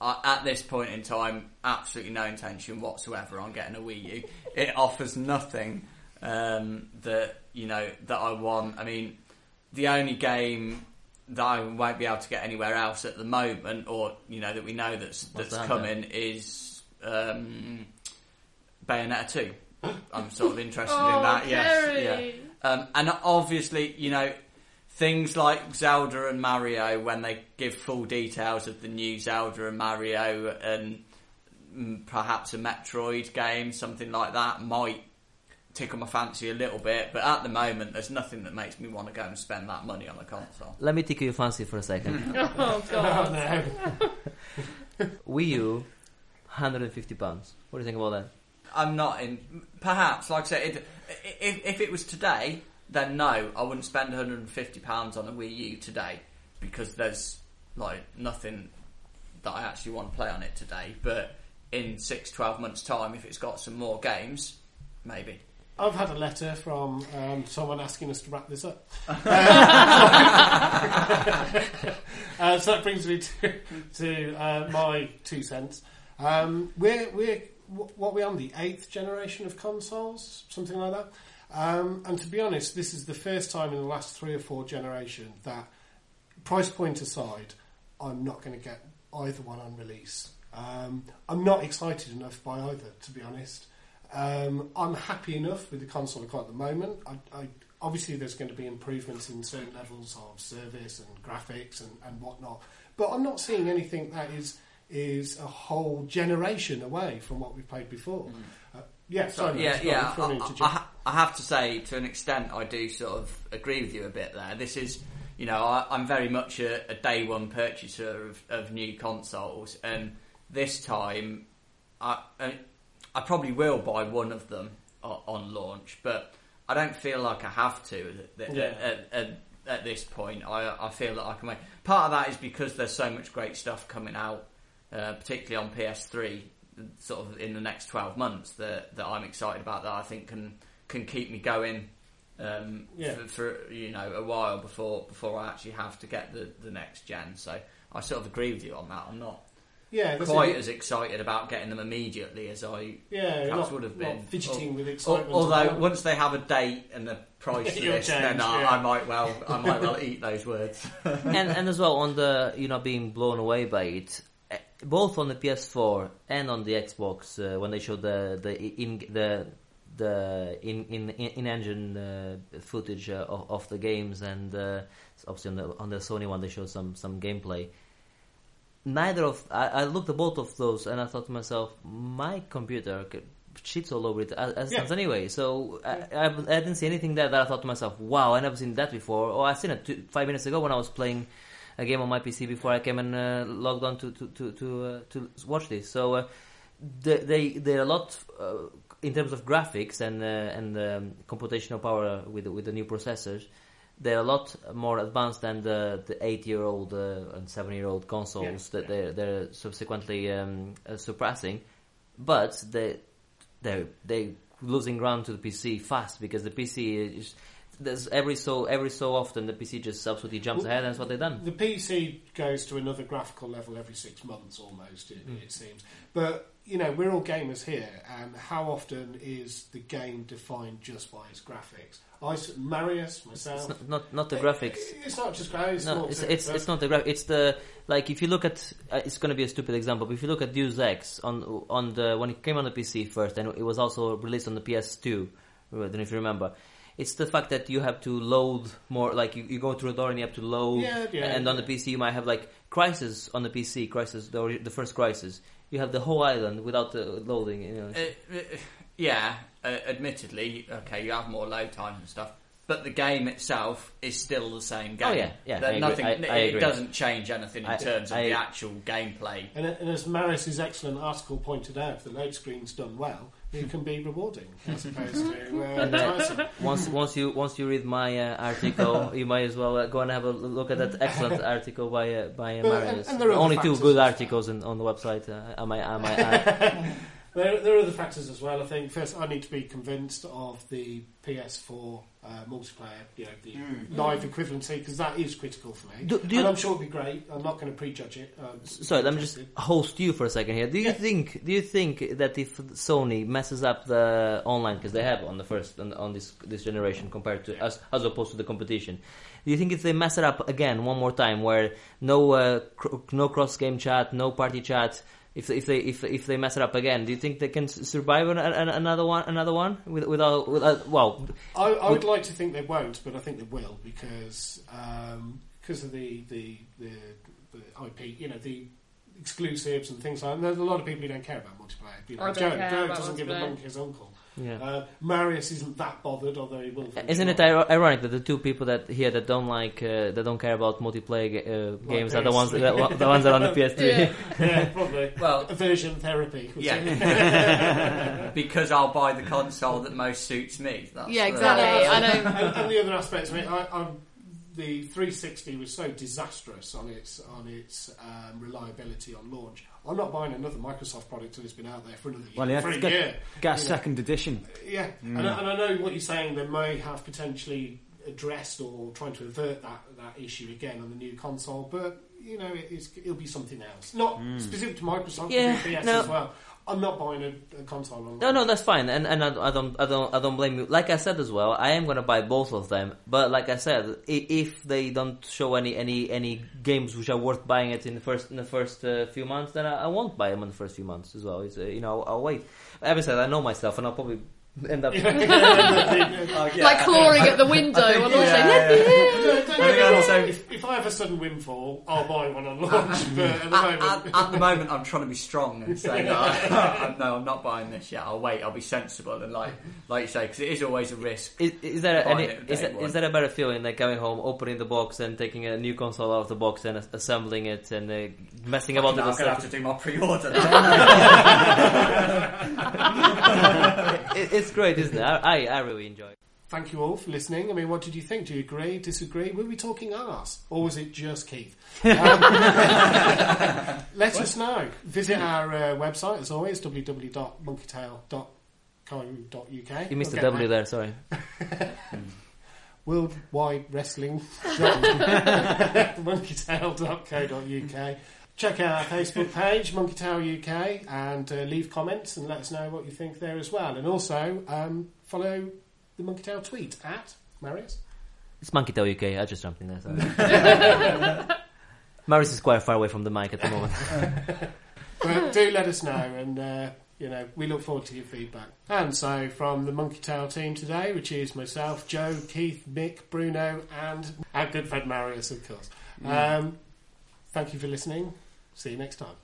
C: I, at this point in time, absolutely no intention whatsoever on getting a Wii U. It offers nothing um, that you know that I want. I mean, the only game that I won't be able to get anywhere else at the moment, or you know that we know that's that's
B: that,
C: coming, is um, Bayonetta two. I'm sort of interested
D: Oh,
C: in that. Yes,
D: Kerry.
C: yeah. Um, and obviously, you know, things like Zelda and Mario, when they give full details of the new Zelda and Mario and perhaps a Metroid game, something like that, might tickle my fancy a little bit. But at the moment, there's nothing that makes me want to go and spend that money on a console.
B: Let me tickle your fancy for a second.
D: Oh
A: Oh,
D: god.
A: Oh, no.
B: Wii U, 150 pounds. What do you think about that?
C: I'm not in. Perhaps, like I said, it, if, if it was today, then no, I wouldn't spend 150 pounds on a Wii U today because there's like nothing that I actually want to play on it today. But in six, 12 months' time, if it's got some more games, maybe.
A: I've had a letter from um, someone asking us to wrap this up. uh, so that brings me to, to uh, my two cents. Um, we're we're wh- what we're on the eighth generation of consoles, something like that. Um, and to be honest, this is the first time in the last three or four generations that, price point aside, I'm not going to get either one on release. Um, I'm not excited enough by either, to be honest. Um, I'm happy enough with the console I've got at the moment. I, I, obviously, there's going to be improvements in certain levels of service and graphics and, and whatnot, but I'm not seeing anything that is is a whole generation away from what we've played before. Uh, yeah, sorry,
C: yeah, yeah. I,
A: if you want to
C: I. I I have to say, to an extent, I do sort of agree with you a bit there. This is, you know, I, I'm very much a, a day one purchaser of, of new consoles, and this time, I, I I probably will buy one of them on, launch, but I don't feel like I have to at, at,
A: Yeah.
C: at, at, at this point. I I feel that I can wait. Part of that is because there's so much great stuff coming out, uh, particularly on PS3 sort of in the next twelve months that that I'm excited about that I think can can keep me going. Um,
A: Yeah.
C: for, for you know a while before before I actually have to get the, the next gen. So I sort of agree with you on that. I'm not
A: Yeah,
C: quite
A: it.
C: as excited about getting them immediately as I
A: yeah,
C: perhaps
A: not,
C: would have
A: not
C: been.
A: fidgeting with
C: Al-
A: excitement.
C: Although
A: about-
C: once they have a date and the price
A: You'll
C: list,
A: change,
C: then I,
A: yeah.
C: I might well I might well eat those words.
B: and and as well on the you know being blown away by it, both on the PS4 and on the Xbox uh, when they showed the the in the the in in in engine uh, footage uh, of, of the games and uh, obviously on the on the Sony one they showed some some gameplay. Neither of I, I looked at both of those and I thought to myself, my computer cheats all over it as, as it
A: Yeah.
B: stands anyway. So I, I, I didn't see anything there that I thought to myself, wow, I never seen that before. Or I seen it two, five minutes ago when I was playing a game on my PC before I came and uh, logged on to to to to, uh, to watch this. So uh, they they they're a lot uh, in terms of graphics and uh, and um, computational power with the- with the new processors. They're a lot more advanced than the the eight year old uh, and seven year old consoles that they're they're subsequently um, uh, surpassing. But they they they losing ground to the PC fast because the PC is there's every so every so often the PC just absolutely jumps
A: Well,
B: ahead and that's what they've done.
A: The PC goes to another graphical level every six months, almost. It, it seems, but you know we're all gamers here, and how often is the game defined just by its graphics? I, Marius, myself.
B: It's not not, not the graphics.
A: It's not just graphics.
B: No, it's it's, it's not the graph. It's the like if you look at uh, it's going to be a stupid example, but if you look at Deus Ex on on the when it came on the PC first, and it was also released on the PS2. I don't know if you remember. It's the fact that you have to load more. Like you, you go through a door and you have to load.
A: Yeah, yeah.
B: And on the PC you might have like Crysis on the PC. Crysis the the first Crysis. You have the whole island without the loading. You know.
C: Uh, uh, yeah, uh, admittedly, okay, you have more load time and stuff, but the game itself is still the same game.
B: Oh, yeah, yeah,
C: That
B: I agree.
C: nothing.
B: I- I
C: it doesn't change anything in
B: I-
C: terms of
B: I-
C: the actual gameplay.
A: And, and as Marius's excellent article pointed out, the load screen's done well, it can be rewarding as opposed to uh,
B: And, once once you once you read my uh, article, you might as well uh, go and have a look at that excellent article by uh, by uh,
A: Well, and- and there are
B: Only two good articles in, on the website. Uh, I might I might add.
A: There, there are other factors as well. I think first I need to be convinced of the PS4 uh, multiplayer, you know, the live equivalency, because that is critical for me.
B: Do- do you-
A: and I'm sure it'll be great. I'm not going to prejudge it. Uh,
B: Sorry, let me just host you for a second here. Do you
A: Yeah.
B: think do you think that if Sony messes up the online because they have on the first on, on this this generation compared to us as opposed to the competition, do you think if they mess it up again one more time where no uh, cr- no cross game chat, no party chat, if if they if if they mess it up again, do you think they can survive an, an, another one another one without without well
A: I, I would like to think they won't, but I think they will because um, because of the, the the the IP, you know, the exclusives and things like that. And there's a lot of people who don't care about multiplayer. You know,
D: I don't
A: Joe,
D: care
A: Joe
D: about
A: doesn't give a
D: multiplayer.
A: monkey's uncle.
B: Yeah.
A: Uh, Marius isn't that bothered, although he will.
B: Isn't it ir- ironic that the two people that here that don't like uh, that don't care about multiplayer ga- uh, games are the ones that, the ones that are on the PS3?
D: Yeah.
A: yeah, probably.
C: Well,
A: Aversion therapy.
C: yeah, because I'll buy the console that most suits me. That's
D: Yeah,
C: the-
D: exactly. I know.
A: and, and the other aspects of it, I, I'm, the 360 was so disastrous on its on its um, reliability on launch. I'm not buying another Microsoft product till it's been out there for another year.
E: Well, you have
A: for
E: to
A: a
E: get,
A: year.
E: get a
A: you know.
E: second edition.
A: Yeah, mm. and, I, and I know what you're saying. They may have potentially addressed or trying to avert that that issue again on the new console, but you know it is, it'll be something else, not mm. specific to Microsoft.
B: Yeah,
A: it'll PS
B: no.
A: as well. I'm not buying a, a console. On
B: No, no, that's fine, and and I, I don't, I don't, I don't blame you. Like I said as well, I am gonna buy both of them. But like I said, if they don't show any any any games which are worth buying it in the first in the first uh, few months, then I, I won't buy them in the first few months as well. It's, uh, you know, I'll wait. Having said, I know myself, and I'll probably end up.
C: Oh, yeah.
D: like clawing at the window.
C: I think-
D: and
C: yeah,
D: saying,
C: yeah.
A: Don't- don't get me
C: also-
A: if, if I have a sudden windfall, I'll buy one on launch. but at the moment,
C: At, at, at the moment, I'm trying to be strong and say that I, I, no, I'm not buying this yet. I'll wait. I'll be sensible and like, like you say, because it is always a risk.
B: Is, is there any,
C: it
B: is,
C: day
B: that, is that a better feeling like coming home, opening the box, and taking a new console out of the box and assembling it and uh, messing about
C: I'm
B: with the
C: going to have to do my pre-order.
B: It, it's great, isn't it? I, I, really enjoy it.
A: thank you all for listening. I mean, what did you think? Do you agree, disagree? Were we talking arse? Or was it just Keith? Um, let us know. Visit our uh, website, as always, www.monkeytail.co.uk.
B: You missed the W there, sorry.
A: worldwide wrestling Shop. monkeytail.co.uk check out our facebook page monkeytail uk and uh, leave comments and let us know what you think there as well and also um, follow the monkeytail tweet at marius
B: It's Monkey Tail UK. I just jumped in there. Sorry. Marius is quite far away from the mic at the moment.
A: but do let us know and uh, you know we look forward to your feedback and so from the monkey tail team today which is myself joe keith mick bruno and our good friend marius of course um, thank you for listening see you next time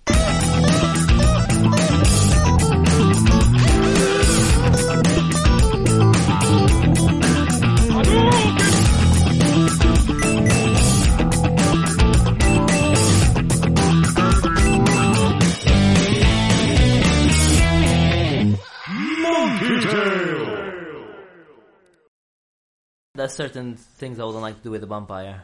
B: There's certain things I wouldn't like to do with a vampire.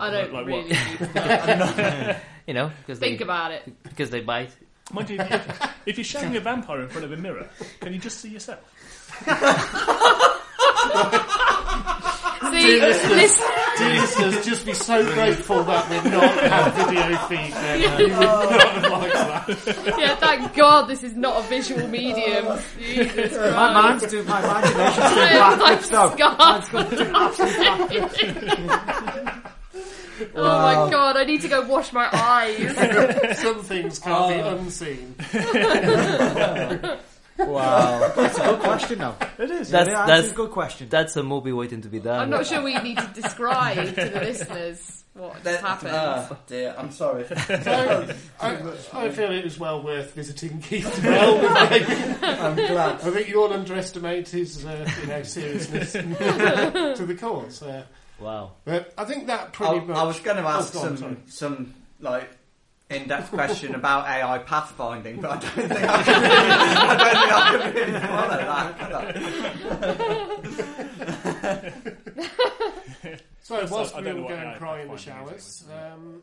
D: I don't
F: Like what?
D: really need to
B: You know, because they
D: think about it.
B: because they bite.
F: Mind you, if, if you're showing a vampire in front of a mirror, can you just see yourself?
D: See, this,
A: Dear listeners, just be so grateful that we're not have video feed. Then. You would not have liked that.
D: yeah, thank God this is not a visual medium. Jesus
E: My mind's doing, my imagination's doing
D: I'm
E: backflips now.
D: scarred.
E: Mine's going to do absolute backflips.
D: Oh my God, I need to go wash my eyes.
A: Some things can't be unseen.
E: Wow. That's a good question now.
F: It is.
B: That's
E: Yeah,
B: that's
E: a good question.
B: that's a movie waiting to be done.
D: I'm not sure we need to describe to the listeners what has happened.
C: Ah, dear, I'm sorry.
A: So, I, I feel it was well worth visiting Keith Bell with.
C: I'm glad.
A: I think you all underestimate his uh, you know, seriousness to the cause. Uh,
B: Wow.
A: but I think that pretty
C: I,
A: much.
C: I was going to ask
A: Oh, go on,
C: some some like in-depth question about AI pathfinding, but I don't think I can. I don't think I can really follow that.
A: So, whilst
F: I
A: we
F: don't know
A: all go and cry in the showers, um,